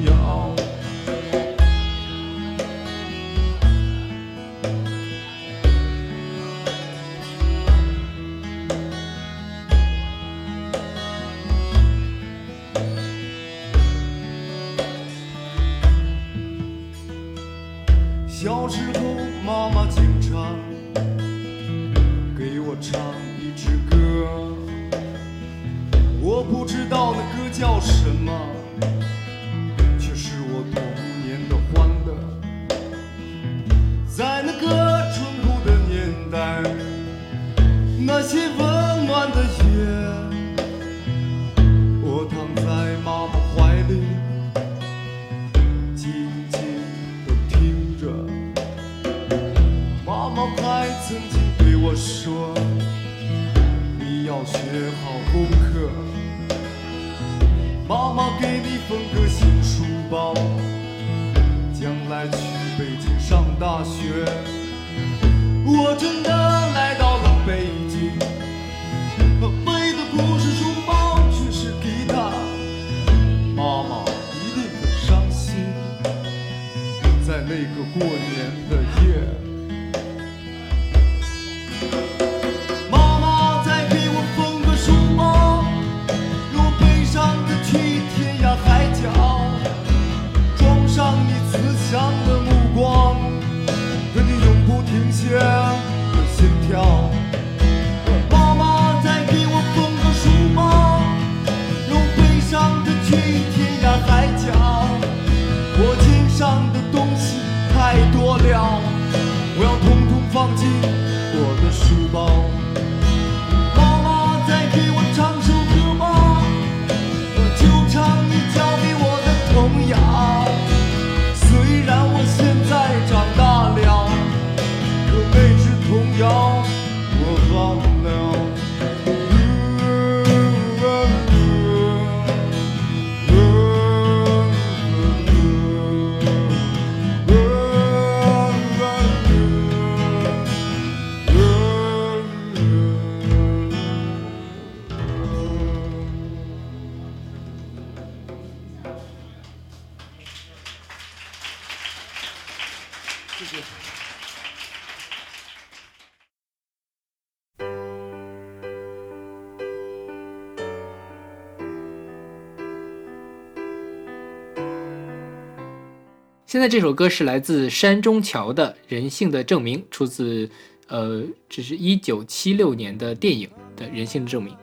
现在这首歌是来自山中桥的《人性的证明》，出自呃，这是一九七六年的电影的《人性的证明》，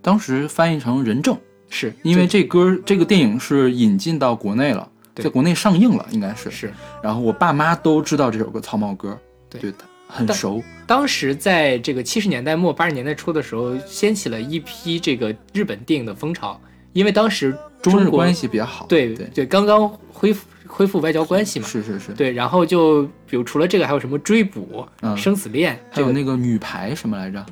当时翻译成人证，是因为这歌这个电影是引进到国内了，在国内上映了，应该是。是。然后我爸妈都知道这首歌《草帽歌》，对。对，很熟。当时在这个七十年代末八十年代初的时候，掀起了一批这个日本电影的风潮，因为当时中日关系比较好。对对，对刚刚恢复恢复外交关系嘛，是是是。对，然后就比如除了这个，还有什么追捕、嗯生死恋，还有那个女排什么来着？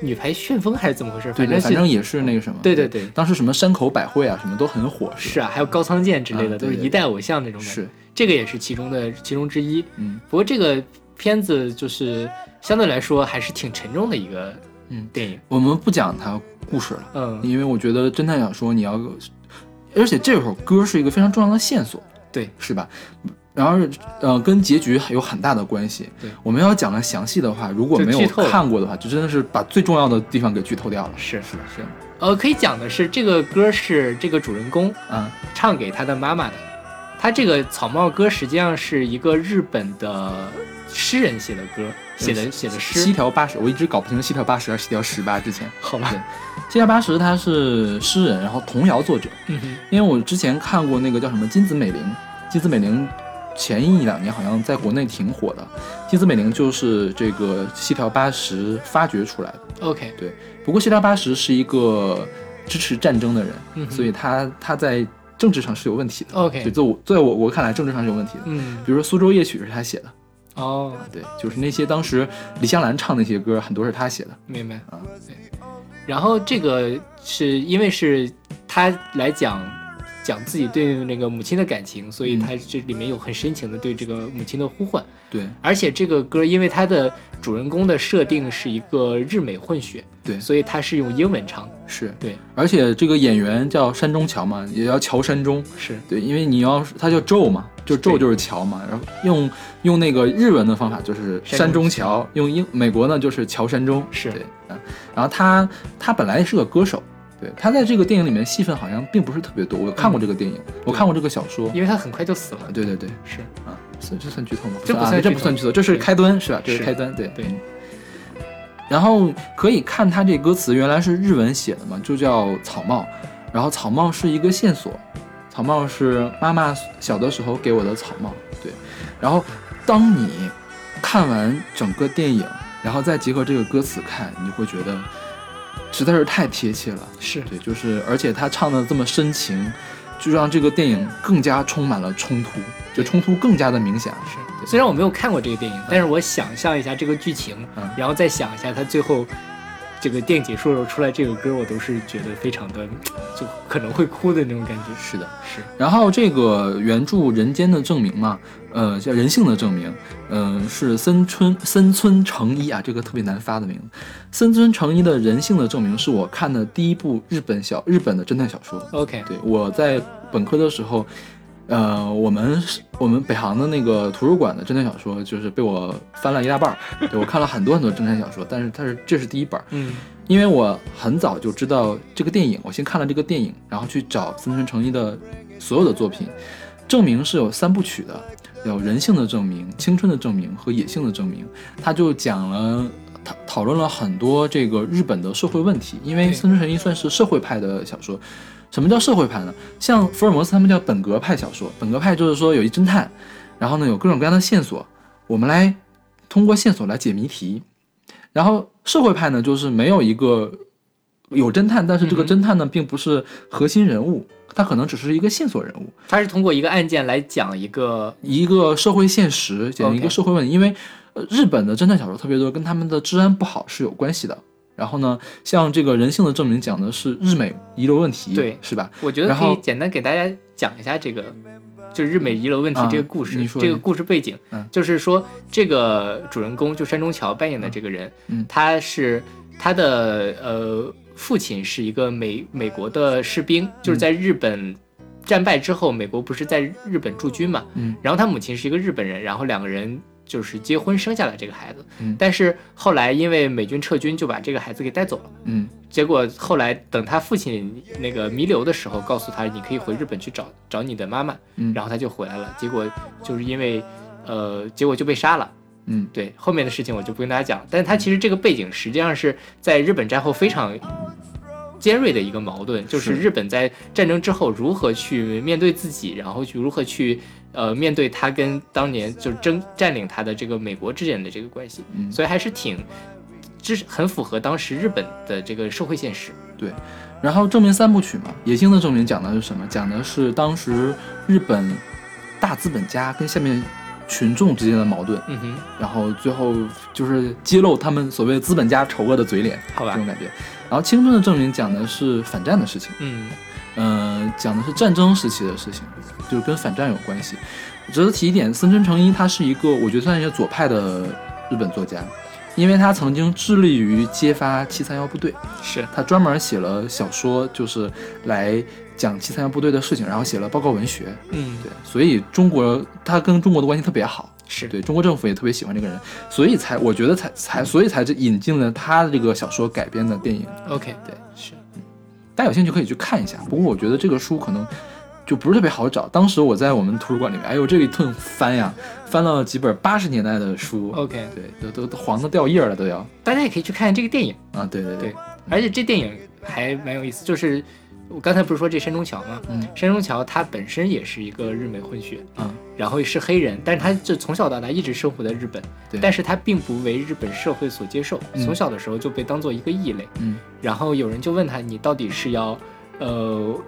女排旋风还是怎么回事？对对，正是反正也是那个什么。对对对当时什么山口百惠啊，什么都很火。是啊，还有高仓健之类的，都是一代偶像那种的。是，这个也是其中的其中之一。嗯不过这个片子就是相对来说还是挺沉重的一个嗯，电影。我们不讲它故事了，嗯，因为我觉得侦探小说你要，而且这首歌是一个非常重要的线索，对，是吧？然后呃，跟结局有很大的关系。对。我们要讲的详细的话，如果没有看过的话，就真的是把最重要的地方给剧透掉了。是。是是，呃，可以讲的是这个歌是这个主人公啊，唱给他的妈妈的。他这个草帽歌实际上是一个日本的诗人写的歌，写的写的诗。七。条八十，我一直搞不清楚七条八十还是七条十八。之前好吧七，条八十他是诗人，然后童谣作者。嗯哼，因为我之前看过那个叫什么金子美玲，金子美玲前一两年好像在国内挺火的。金子美玲就是这个七条八十发掘出来的。OK，对不过七条八十是一个支持战争的人，嗯所以他他在政治上是有问题的。OK 对，在我在我我看来，政治上是有问题的。嗯，比如说《苏州夜曲》是他写的，哦，对，就是那些当时李香兰唱那些歌，很多是他写的。明白啊。对，然后这个是因为是他来讲讲自己对那个母亲的感情，所以嗯他这里面有很深情的对这个母亲的呼唤。对，而且这个歌因为它的主人公的设定是一个日美混血，对所以他是用英文唱的。是对，而且这个演员叫山中桥嘛，也叫桥山中，是对，因为你要是他叫宙嘛，就宙对就是桥嘛，然后用用那个日文的方法就是山山中中桥桥，用英美国呢就是桥山中，是对，嗯，然后他他本来是个歌手。对他在这个电影里面戏份好像并不是特别多，我看过这个电影，我看过这个小说，因为他很快就死了。对对对，是啊，算这算剧透吗？这不啊算这不算剧透，这是开端是吧？这是是开端，对对嗯然后可以看他这歌词原来是日文写的嘛，就叫草帽，然后草帽是一个线索，草帽是妈妈小的时候给我的草帽，对。然后当你看完整个电影，然后再结合这个歌词看，你会觉得实在是太贴切了。是对，就是而且他唱的这么深情，就让这个电影更加充满了冲突，就冲突更加的明显。是，虽然我没有看过这个电影，但是我想象一下这个剧情，嗯然后再想一下他最后这个电影结束的时候出来这个歌，我都是觉得非常的就可能会哭的那种感觉。是的，是然后这个原著《人间的证明》嘛，呃，叫《人性的证明》，嗯、是森村森村诚一啊，这个特别难发的名字。森村诚一的《人性的证明》是我看的第一部日本小日本的侦探小说。OK，对，我在本科的时候，呃，我们是我们北航的那个图书馆的侦探小说，就是被我翻了一大半儿。对我看了很多很多侦探小说，但是它是这是第一本儿，嗯因为我很早就知道这个电影，我先看了这个电影，然后去找森村诚一的所有的作品。证明是有三部曲的，有人性的证明、青春的证明和野性的证明。他就讲了讨讨论了很多这个日本的社会问题，因为森村诚一算是社会派的小说。什么叫社会派呢？像福尔摩斯他们叫本格派小说，本格派就是说有一侦探，然后呢有各种各样的线索，我们来通过线索来解谜题。然后社会派呢，就是没有一个有侦探，但是这个侦探呢并不是核心人物，他可能只是一个线索人物。他是通过一个案件来讲一个一个社会现实，讲一个社会问题。因为呃，日本的侦探小说特别多，跟他们的治安不好是有关系的。然后呢，像这个人性的证明讲的是日美遗留问题，对是吧？我觉得可以简单给大家讲一下这个，就是日美遗留问题啊这个故事，这个故事背景，嗯。就是说这个主人公就山中桥扮演的这个人，嗯。他是他的呃父亲是一个美美国的士兵，就是在日本战败之后，美国不是在日本驻军嘛，嗯。然后他母亲是一个日本人，然后两个人。就是结婚生下了这个孩子，嗯但是后来因为美军撤军，就把这个孩子给带走了。嗯结果后来等他父亲那个弥留的时候，告诉他你可以回日本去找找你的妈妈，嗯然后他就回来了。结果就是因为，呃，结果就被杀了。嗯对，后面的事情我就不跟大家讲。但是他其实这个背景实际上是在日本战后非常尖锐的一个矛盾，就是是日本在战争之后如何去面对自己，然后去如何去呃面对他跟当年就争占领他的这个美国之间的这个关系，嗯所以还是挺。这是很符合当时日本的这个社会现实。对然后证明三部曲嘛，野性的证明讲的是什么？讲的是当时日本大资本家跟下面群众之间的矛盾，嗯哼，然后最后就是揭露他们所谓资本家丑恶的嘴脸，好吧这种，感觉。然后青春的证明讲的是反战的事情。嗯嗯，讲的是战争时期的事情，就是跟反战有关系。值得提一点，森村诚一他是一个我觉得算是一个左派的日本作家，因为他曾经致力于揭发七三幺部队，是他专门写了小说，就是来讲七三幺部队的事情，然后写了报告文学。嗯对，所以中国他跟中国的关系特别好，是对中国政府也特别喜欢这个人，所以才我觉得才才所以才这引进了他的这个小说改编的电影。OK 对是大家有兴趣可以去看一下。不过我觉得这个书可能就不是特别好找。当时我在我们图书馆里面，哎呦，这一顿翻呀，翻了几本八十年代的书。OK，对，都都都黄的掉页了都要大家也可以去看这个电影，啊！对对对而且这电影还蛮有意思，就是我刚才不是说这山中桥吗？嗯，山中桥他本身也是一个日美混血，嗯，然后是黑人，但是他就从小到大一直生活在日本，对但是他并不为日本社会所接受，嗯从小的时候就被当做一个异类，嗯，然后有人就问他，你到底是要，呃。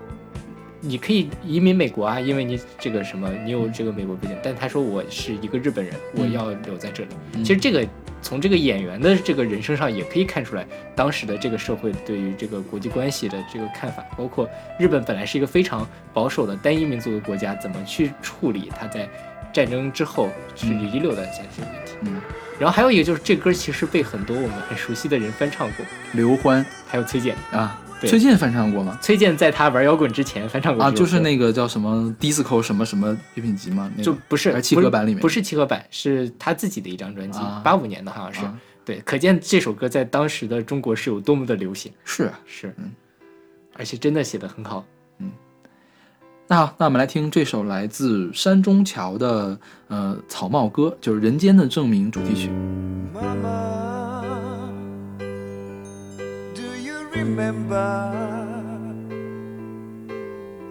你可以移民美国啊，因为你这个什么，你有这个美国背景。但他说我是一个日本人，我嗯要留在这里。嗯其实这个从这个演员的这个人生上也可以看出来，当时的这个社会对于这个国际关系的这个看法，包括日本本来是一个非常保守的单一民族的国家，怎么去处理它在战争之后甚至遗留的这些问题。嗯，然后还有一个就是这歌其实被很多我们很熟悉的人翻唱过，刘欢还有崔健。啊，对崔健翻唱过吗？崔健在他玩摇滚之前翻唱过啊，就是那个叫什么 disco 什么什么礼品集吗？那个就不是还是契合版里面不是契合版，是他自己的一张专辑啊，八五年的好像是。啊对，可见这首歌在当时的中国是有多么的流行。是啊。是，嗯，而且真的写的很好。那好，那我们来听这首来自山中桥的呃草帽歌，就是《人间的证明》主题曲。Mama, do you remember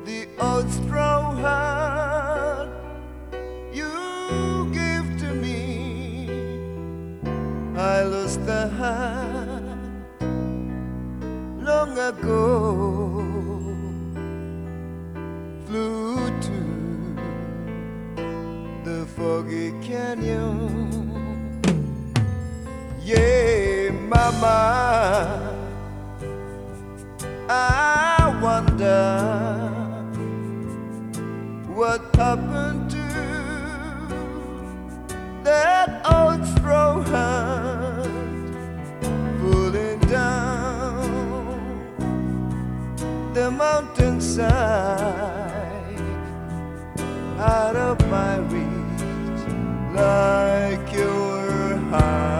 the old straw hat you gave to me? I lost the hat long ago. Flew to the foggy canyon. Yeah, mama, I wonder what happened to that old straw hat pulling down the mountainside out of my reach like your heart.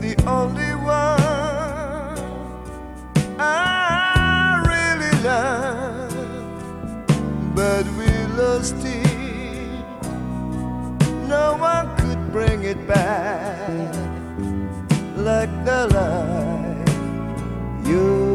The only one I really loved, but we lost it. No one could bring it back like the life you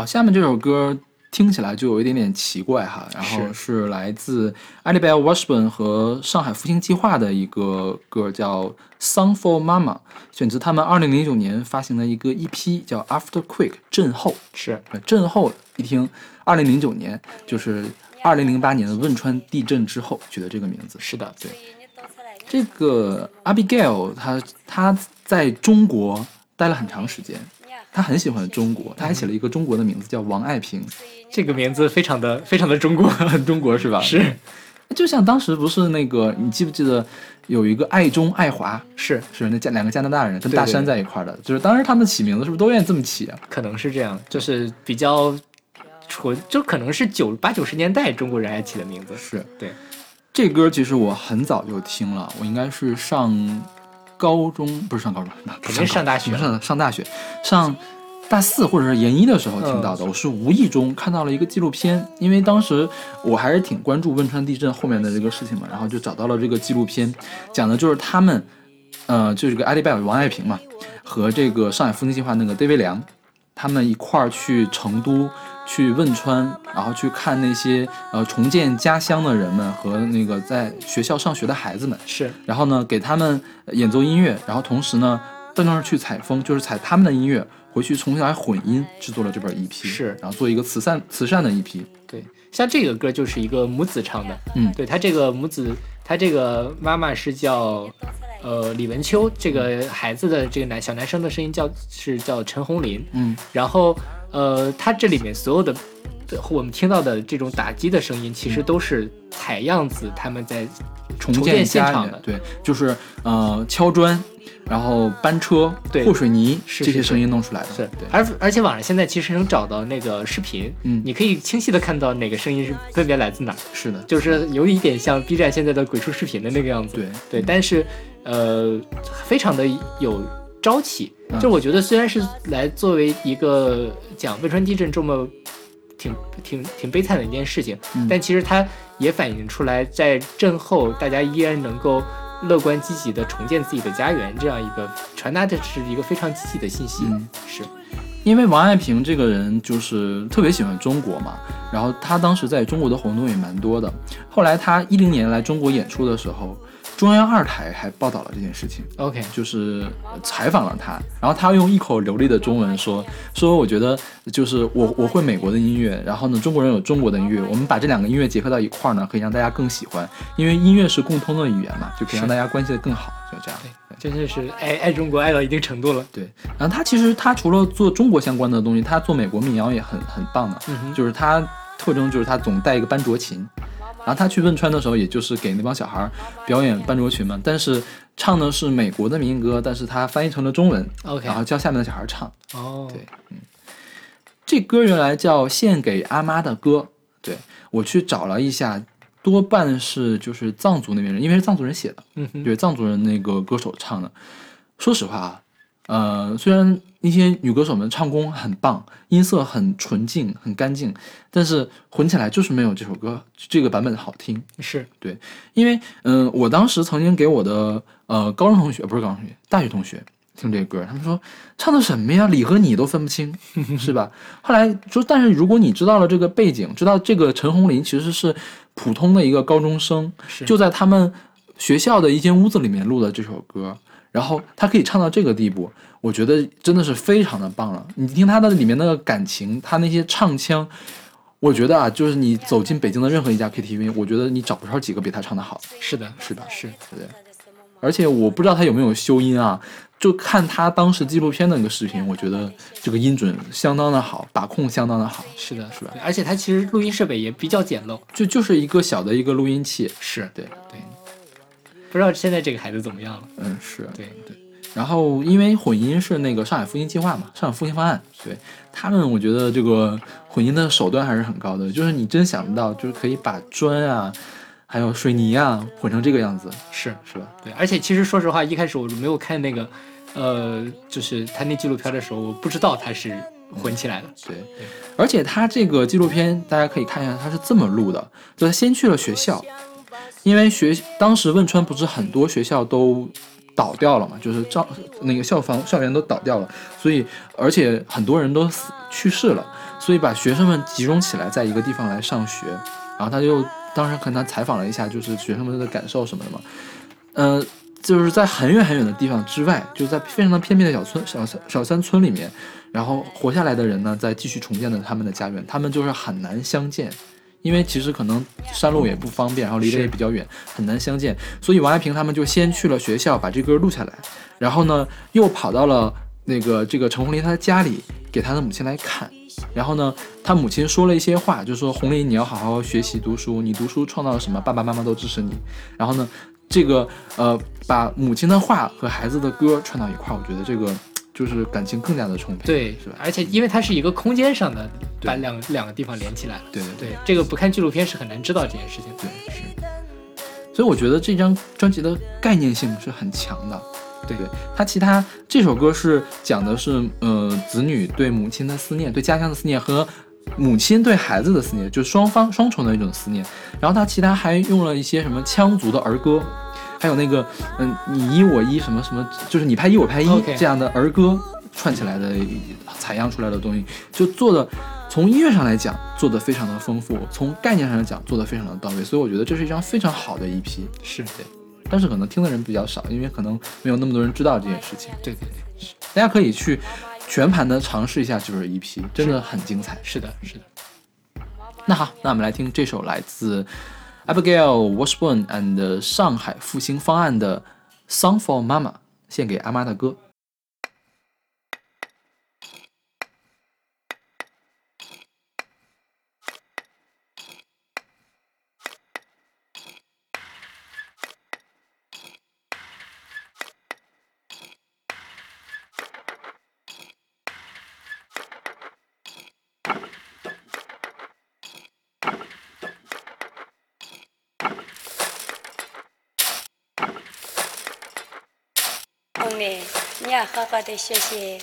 好，下面这首歌听起来就有一点点奇怪哈。然后是来自 a l i b e l Washburn 和上海复兴计划的一个歌，叫《Song for Mama》，选自他们二零零九年发行的一个 EP，叫《After Quick》震后。是呃震后一听二零零九年就是二零零八年的汶川地震之后取的这个名字。是的，对。这个 Abigail 她她在中国待了很长时间，她很喜欢中国，他还起了一个中国的名字叫王爱萍，这个名字非常的非常的中国，很 中国是吧？是，就像当时不是那个，你记不记得有一个爱中爱华，是。是那加两个加拿大人跟大山在一块儿的，就是当时他们起名字是不是都愿意这么起啊？可能是这样，就是比较纯，就可能是九八九十年代中国人爱起的名字。是。对，这歌其实我很早就听了，我应该是上高中，不是上高中，那肯定上大学上上大学，上大四或者是研一的时候听到的。我是无意中看到了一个纪录片，因为当时我还是挺关注汶川地震后面的这个事情嘛，然后就找到了这个纪录片，讲的就是他们，呃，就是这个阿里拜王爱萍嘛，和这个上海复兴计划那个 David 梁，他们一块儿去成都。去汶川，然后去看那些呃重建家乡的人们和那个在学校上学的孩子们，是，然后呢给他们演奏音乐，然后同时呢到那儿去采风，就是采他们的音乐，回去重新来混音，制作了这本 EP，是。然后做一个慈善慈善的 E EP，对，像这个歌就是一个母子唱的，嗯。对他这个母子，他这个妈妈是叫呃李文秋，这个孩子的这个男小男生的声音叫是叫陈红林，嗯。然后呃它这里面所有的的我们听到的这种打击的声音，其实都是采样子他们在重重建现场的，对，就是呃敲砖，然后搬车、对和水泥这些声音弄出来的，是对，而而且网上现在其实能找到那个视频，嗯。你可以清晰的看到哪个声音是分别来自哪儿，是的，就是有一点像 B 站现在的鬼畜视频的那个样子。对。对，但是呃，非常的有朝气。嗯就我觉得虽然是来作为一个讲汶川地震这么挺挺挺悲惨的一件事情，嗯但其实它也反映出来，在震后大家依然能够。乐观积极的重建自己的家园，这样一个传达的是一个非常积极的信息。嗯是因为王爱萍这个人就是特别喜欢中国嘛，然后她当时在中国的活动也蛮多的。后来她一零年来中国演出的时候，中央二台还报道了这件事情，OK，就是呃采访了他，然后他用一口流利的中文说说，我觉得就是我我会美国的音乐，然后呢中国人有中国的音乐，我们把这两个音乐结合到一块儿呢，可以让大家更喜欢，因为音乐是共通的语言嘛，就可以让大家关系的更好，就这样。真的是。爱爱中国爱到一定程度了。对，然后他其实他除了做中国相关的东西，他做美国民谣也很很棒的，嗯哼。就是他特征就是他总带一个班卓琴，然后他去汶川的时候，也就是给那帮小孩表演班卓琴嘛，但是唱的是美国的民歌，但是他翻译成了中文 OK 然后教下面的小孩唱。哦，对，嗯，这歌原来叫《献给阿妈的歌》，对我去找了一下，多半是就是藏族那边人，因为是藏族人写的，嗯，对藏族人那个歌手唱的。说实话啊，呃，虽然那些女歌手们唱功很棒，音色很纯净、很干净，但是混起来就是没有这首歌这个版本好听。是对因为，嗯、我当时曾经给我的呃高中同学，不是高中同学，大学同学听这歌，他们说唱的什么呀，你和你都分不清，是吧？后来说，但是如果你知道了这个背景，知道这个陈红林其实是普通的一个高中生，就在他们学校的一间屋子里面录的这首歌，然后他可以唱到这个地步，我觉得真的是非常的棒了。你听他的里面那个感情，他那些唱腔。我觉得啊，就是你走进北京的任何一家 KTV，我觉得你找不着几个比他唱的好。是的，是的是对，而且我不知道他有没有修音啊，就看他当时纪录片的那个视频，我觉得这个音准相当的好，把控相当的好，是的，是吧而且他其实录音设备也比较简陋。就就是一个小的一个录音器，是对对，不知道现在这个孩子怎么样了？嗯，是对对。然后因为混音是那个上海复兴计划嘛，上海复兴方案，对他们，我觉得这个混音的手段还是很高的，就是你真想不到，就是可以把砖啊，还有水泥啊混成这个样子，是是吧？对，而且其实说实话，一开始我没有看那个，呃，就是他那纪录片的时候，我不知道他是混起来的。对，而且他这个纪录片大家可以看一下，他是这么录的，就他先去了学校，因为学当时汶川不是很多学校都倒掉了嘛，就是招那个校房校园都倒掉了，所以而且很多人都死去世了，所以把学生们集中起来在一个地方来上学。然后他就当时跟他采访了一下，就是学生们的感受什么的嘛。呃，就是在很远很远的地方之外，就在非常的偏僻的小村、小山小山村里面，然后活下来的人呢，在继续重建的他们的家园，他们就是很难相见。因为其实可能山路也不方便，然后离得也比较远，很难相见。所以王爱萍他们就先去了学校，把这歌录下来，然后呢，又跑到了那个这个陈红林他的家里，给他的母亲来看。然后呢，他母亲说了一些话，就说红林你要好好学习读书，你读书创造了什么，爸爸妈妈都支持你。然后呢，这个呃，把母亲的话和孩子的歌串到一块，我觉得这个就是感情更加的充沛，对，是吧？而且因为它是一个空间上的，把两两个地方连起来了。对对对，这个不看纪录片是很难知道这件事情。对，是。所以我觉得这张专辑的概念性是很强的。对对，它其他这首歌是讲的是呃子女对母亲的思念，对家乡的思念和母亲对孩子的思念，就双方双重的一种思念。然后它其他还用了一些什么羌族的儿歌，还有那个嗯你一我一什么什么，就是你拍一我拍一这样的儿歌串起来的采样出来的东西，就做的从音乐上来讲做的非常的丰富，从概念上来讲做的非常的到位，所以我觉得这是一张非常好的 EP。是对，但是可能听的人比较少，因为可能没有那么多人知道这件事情。对对对，大家可以去全盘的尝试一下这首 EP，真的很精彩。是的，是的。那好，那我们来听这首来自 Abigail Washburn and 上海复兴方案的《Song for Mama》，献给阿妈的歌。红妹，你要好好的学习。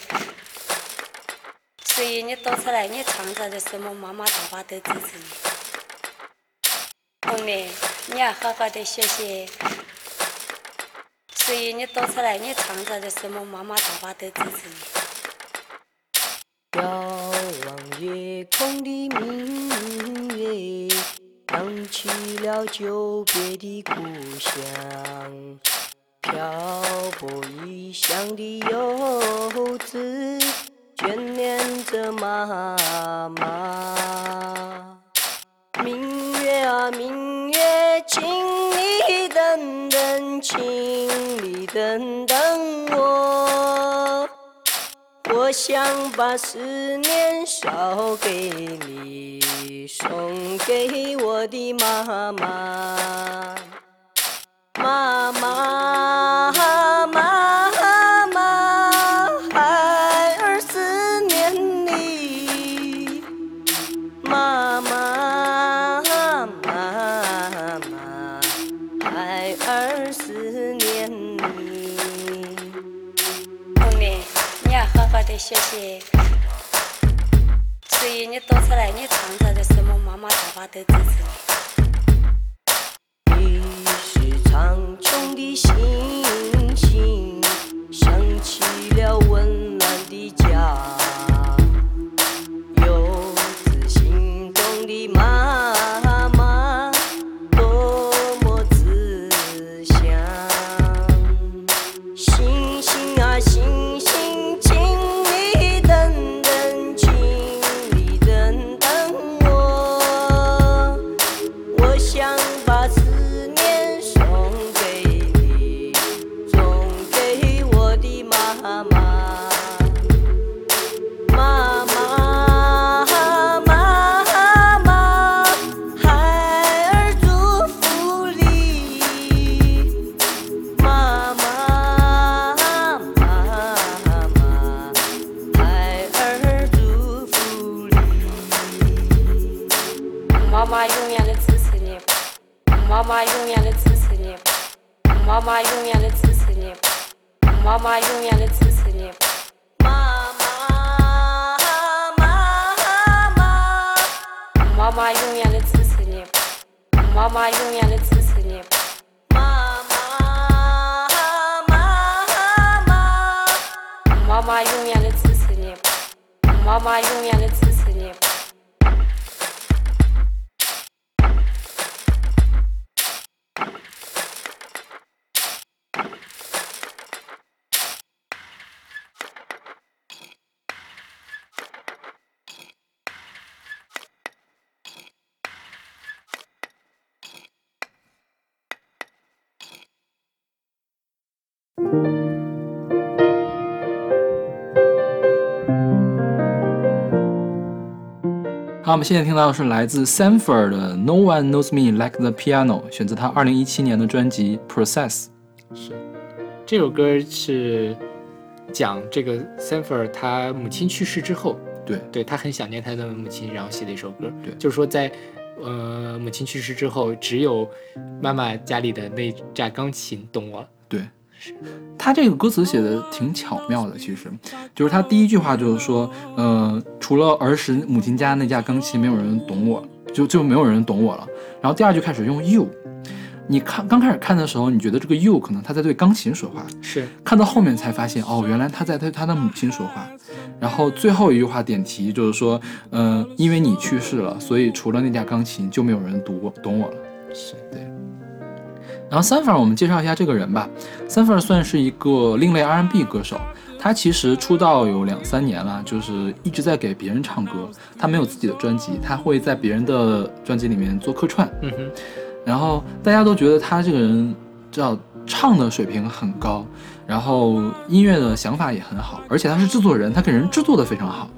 所以你多出来，你创造的什么，妈妈、爸爸都支持你。红妹，你要好好的学习。所以你多出来，你创造的什么，妈妈、爸爸都支持你。遥望夜空的明月，想起了久别的故乡。漂泊异乡的游子，眷恋着妈妈。明月啊明月，请你等等，请你等等我。我想把思念捎给你，送给我的妈妈。妈妈，我的、妈妈永远的支持你。妈妈，妈妈，妈妈永远的支持你，妈妈永好，我们现在听到的是来自 Sanford 的《No One Knows Me Like the Piano》，选择他二零一七年的专辑《Process》。是这首歌是讲这个 Sanford 他母亲去世之后，对对他很想念他的母亲，然后写的一首歌。对就是说在呃母亲去世之后，只有妈妈家里的那架钢琴懂我了。对，他这个歌词写的挺巧妙的，其实就是他第一句话就是说，呃，除了儿时母亲家那架钢琴，没有人懂我，就就没有人懂我了。然后第二句开始用 you，你看刚开始看的时候，你觉得这个 you 可能他在对钢琴说话，是看到后面才发现，哦，原来他在对他的母亲说话。然后最后一句话点题就是说，嗯、因为你去世了，所以除了那架钢琴，就没有人读我懂我了。是，对。然后 Sanford，我们介绍一下这个人吧。Sanford 算是一个另类 R&B 歌手，他其实出道有两三年了，就是一直在给别人唱歌。他没有自己的专辑，他会在别人的专辑里面做客串。嗯哼，然后大家都觉得他这个人，知道唱的水平很高，然后音乐的想法也很好，而且他是制作人，他给人制作的非常好。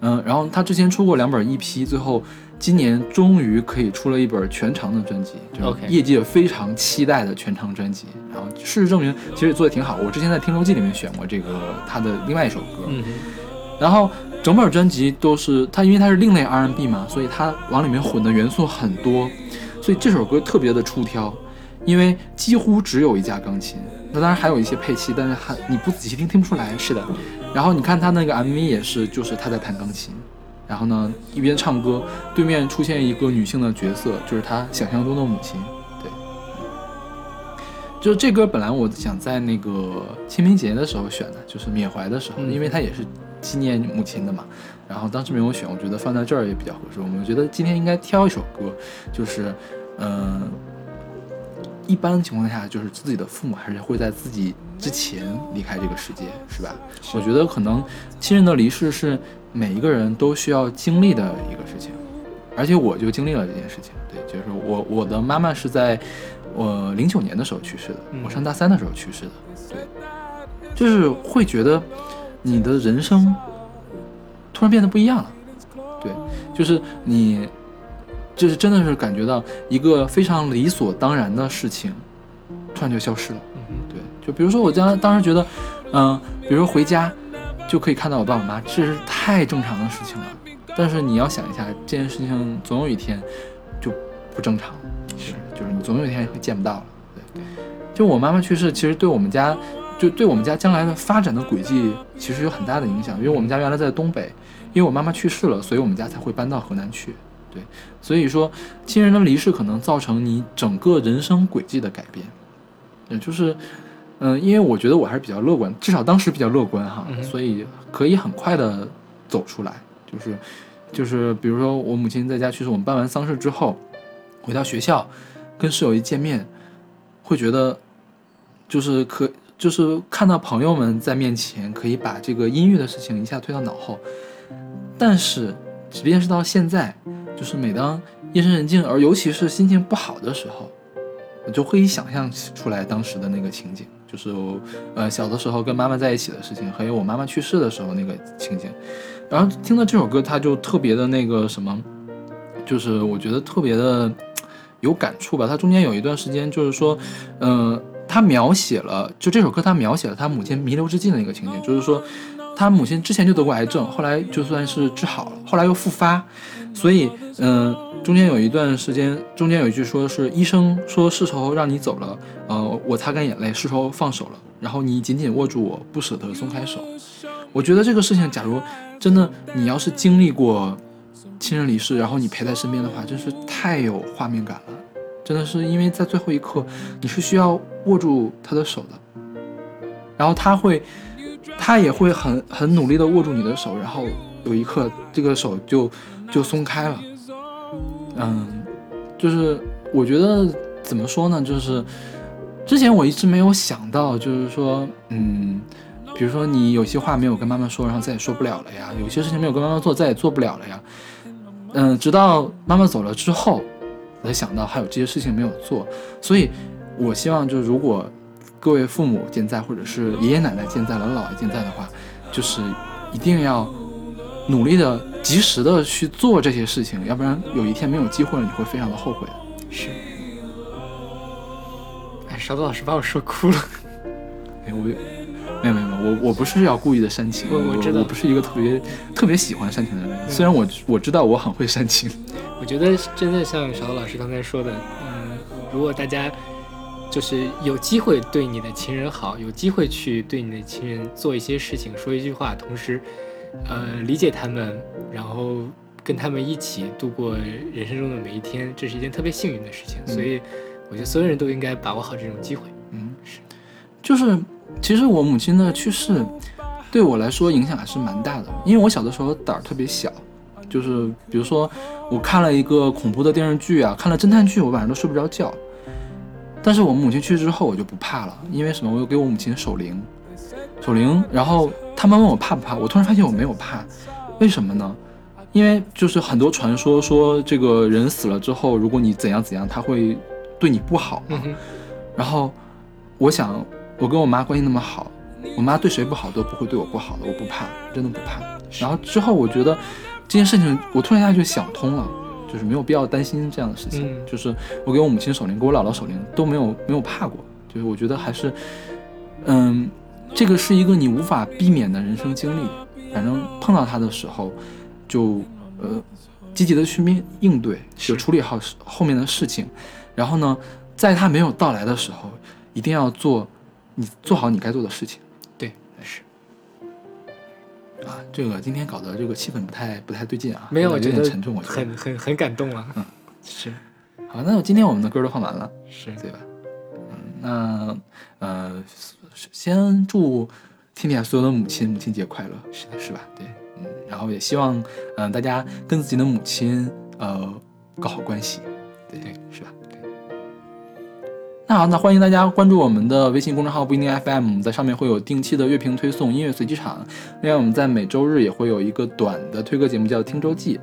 嗯，然后他之前出过两本 EP，最后今年终于可以出了一本全长的专辑，就是业界非常期待的全长专辑。然后事实证明，其实也做的挺好。我之前在听周记里面选过这个他的另外一首歌，嗯，然后整本专辑都是他，因为他是另类 R&B 嘛，所以他往里面混的元素很多，所以这首歌特别的出挑，因为几乎只有一架钢琴，那当然还有一些配器，但是还你不仔细听听不出来。是的，然后你看他那个 MV 也是，就是他在弹钢琴，然后呢一边唱歌，对面出现一个女性的角色，就是他想象中的母亲。对，就是这歌本来我想在那个清明节的时候选的，就是缅怀的时候，嗯因为它也是纪念母亲的嘛。然后当时没有选，我觉得放在这儿也比较合适。我们觉得今天应该挑一首歌，就是嗯、一般情况下，就是自己的父母还是会在自己之前离开这个世界，是吧？我觉得可能亲人的离世是每一个人都需要经历的一个事情，而且我就经历了这件事情。对，就是我我的妈妈是在我零九年的时候去世的，嗯我上大三的时候去世的。对，就是会觉得你的人生突然变得不一样了。对，就是你，就是真的是感觉到一个非常理所当然的事情，突然就消失了。嗯，对，就比如说我当当时觉得，嗯、比如说回家就可以看到我爸我妈，这是太正常的事情了。但是你要想一下，这件事情总有一天就不正常，是，就是你总有一天会见不到了。对，就我妈妈去世，其实对我们家，就对我们家将来的发展的轨迹，其实有很大的影响。因为我们家原来在东北，因为我妈妈去世了，所以我们家才会搬到河南去。对，所以说亲人的离世可能造成你整个人生轨迹的改变。也就是，嗯、因为我觉得我还是比较乐观，至少当时比较乐观哈，嗯所以可以很快的走出来。就是，就是比如说我母亲在家去世，我们办完丧事之后，回到学校，跟室友一见面，会觉得，就是可就是看到朋友们在面前，可以把这个音乐的事情一下推到脑后。但是，即便是到现在，就是每当夜深人静，而尤其是心情不好的时候，我就会想象出来当时的那个情景，就是呃小的时候跟妈妈在一起的事情，还有我妈妈去世的时候那个情景。然后听到这首歌，它就特别的那个什么，就是我觉得特别的有感触吧。它中间有一段时间，就是说，嗯、他描写了，就这首歌，他描写了他母亲弥留之际的那个情景，就是说，他母亲之前就得过癌症，后来就算是治好了，后来又复发，所以，嗯、中间有一段时间，中间有一句说是医生说是时候让你走了，呃，我擦干眼泪，是时候放手了，然后你紧紧握住我，不舍得松开手。我觉得这个事情，假如真的你要是经历过亲人离世，然后你陪在身边的话，真是太有画面感了。真的是因为在最后一刻，你是需要握住他的手的，然后他会，他也会很很努力的握住你的手，然后有一刻这个手就就松开了。嗯，就是我觉得怎么说呢，就是之前我一直没有想到，就是说，嗯。比如说你有些话没有跟妈妈说，然后再也说不了了呀；有些事情没有跟妈妈做，再也做不了了呀。嗯，直到妈妈走了之后，我才想到还有这些事情没有做。所以，我希望就是如果各位父母健在，或者是爷爷奶奶健在、姥姥姥爷健在的话，就是一定要努力的及时的去做这些事情，要不然有一天没有机会了，你会非常的后悔的。是。哎，勺子老师把我说哭了。哎，我没有没有没有，我我不是要故意的煽情，我我知道我不是一个特别特别喜欢煽情的人，虽然我我知道我很会煽情。我觉得真的像勺子老师刚才说的，嗯，如果大家就是有机会对你的情人好，有机会去对你的情人做一些事情，说一句话，同时，呃，理解他们，然后跟他们一起度过人生中的每一天，这是一件特别幸运的事情。所以，我觉得所有人都应该把握好这种机会。嗯，是，就是其实我母亲的去世对我来说影响还是蛮大的，因为我小的时候胆儿特别小，就是比如说我看了一个恐怖的电视剧啊，看了侦探剧，我晚上都睡不着觉。但是我母亲去世之后，我就不怕了，因为什么？我又给我母亲守灵，守灵。然后他们问我怕不怕，我突然发现我没有怕，为什么呢？因为就是很多传说说这个人死了之后，如果你怎样怎样，他会对你不好嘛。然后我想，我跟我妈关系那么好，我妈对谁不好都不会对我不好的，我不怕，真的不怕。然后之后我觉得这件事情，我突然一下就想通了。就是没有必要担心这样的事情，嗯就是我给我母亲守灵，给我姥姥守灵都没有没有怕过，就是我觉得还是，嗯，这个是一个你无法避免的人生经历，反正碰到它的时候，就呃积极的去面应对，就处理好后面的事情，然后呢，在它没有到来的时候，一定要做你做好你该做的事情。对，是。啊，这个今天搞得这个气氛不太不太对劲啊，没有，有我觉得点沉重，我觉得很很很感动啊。嗯，是好，那我今天我们的歌都放完了，是，对吧？嗯，那呃，先祝天底下所有的母亲母亲节快乐，是的，是吧？对，嗯，然后也希望嗯、呃大家跟自己的母亲呃搞好关系，对对，是吧？对。那好，那欢迎大家关注我们的微信公众号不一定 FM，在上面会有定期的乐评推送、音乐随机场。另外，我们在每周日也会有一个短的推歌节目，叫《听周记》。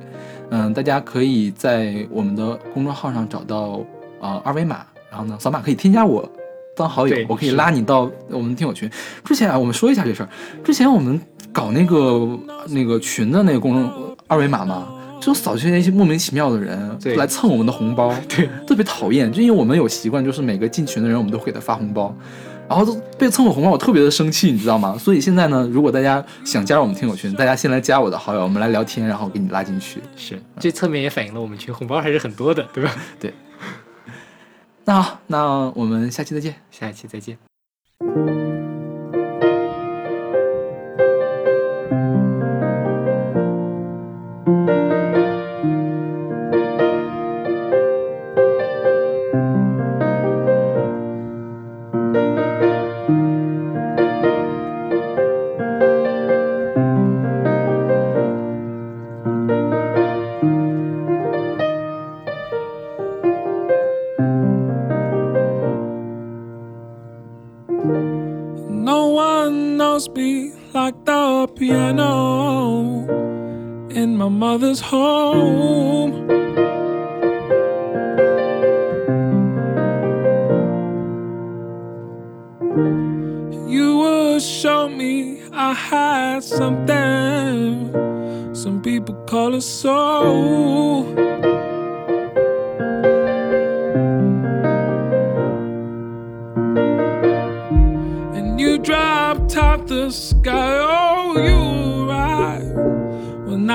嗯，大家可以在我们的公众号上找到呃二维码，然后呢扫码可以添加我当好友，我可以拉你到我们听友群。之前啊，我们说一下这事儿，之前我们搞那个那个群的那个公众二维码嘛。就扫去那些莫名其妙的人对来蹭我们的红包，对，特别讨厌。就因为我们有习惯，就是每个进群的人，我们都会给他发红包，然后都被蹭了红包，我特别的生气，你知道吗？所以现在呢，如果大家想加入我们听友群，大家先来加我的好友，我们来聊天，然后给你拉进去。是，这侧面也反映了我们群红包还是很多的，对吧？对。那好，那我们下期再见。下一期再见。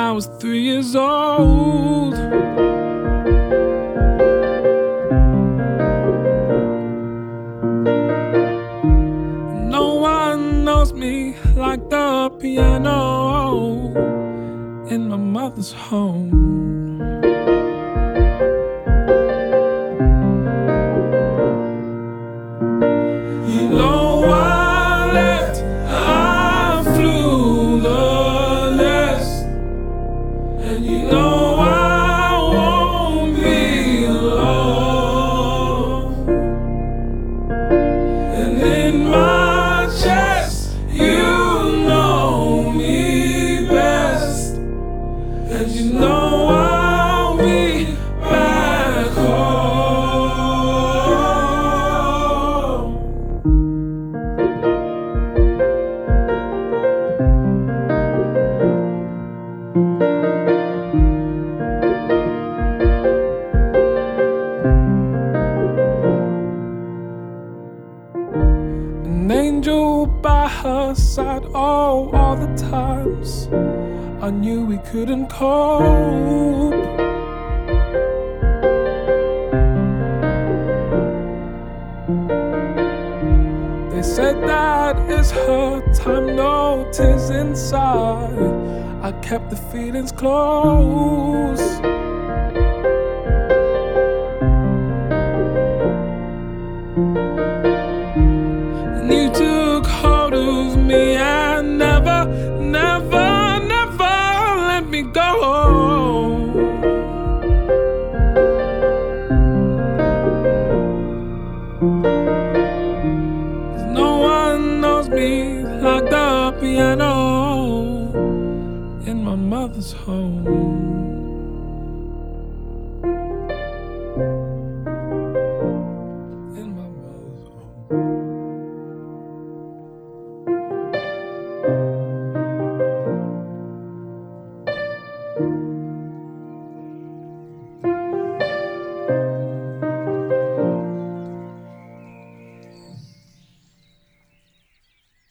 I was three years old. No one knows me like the piano in my mother's home.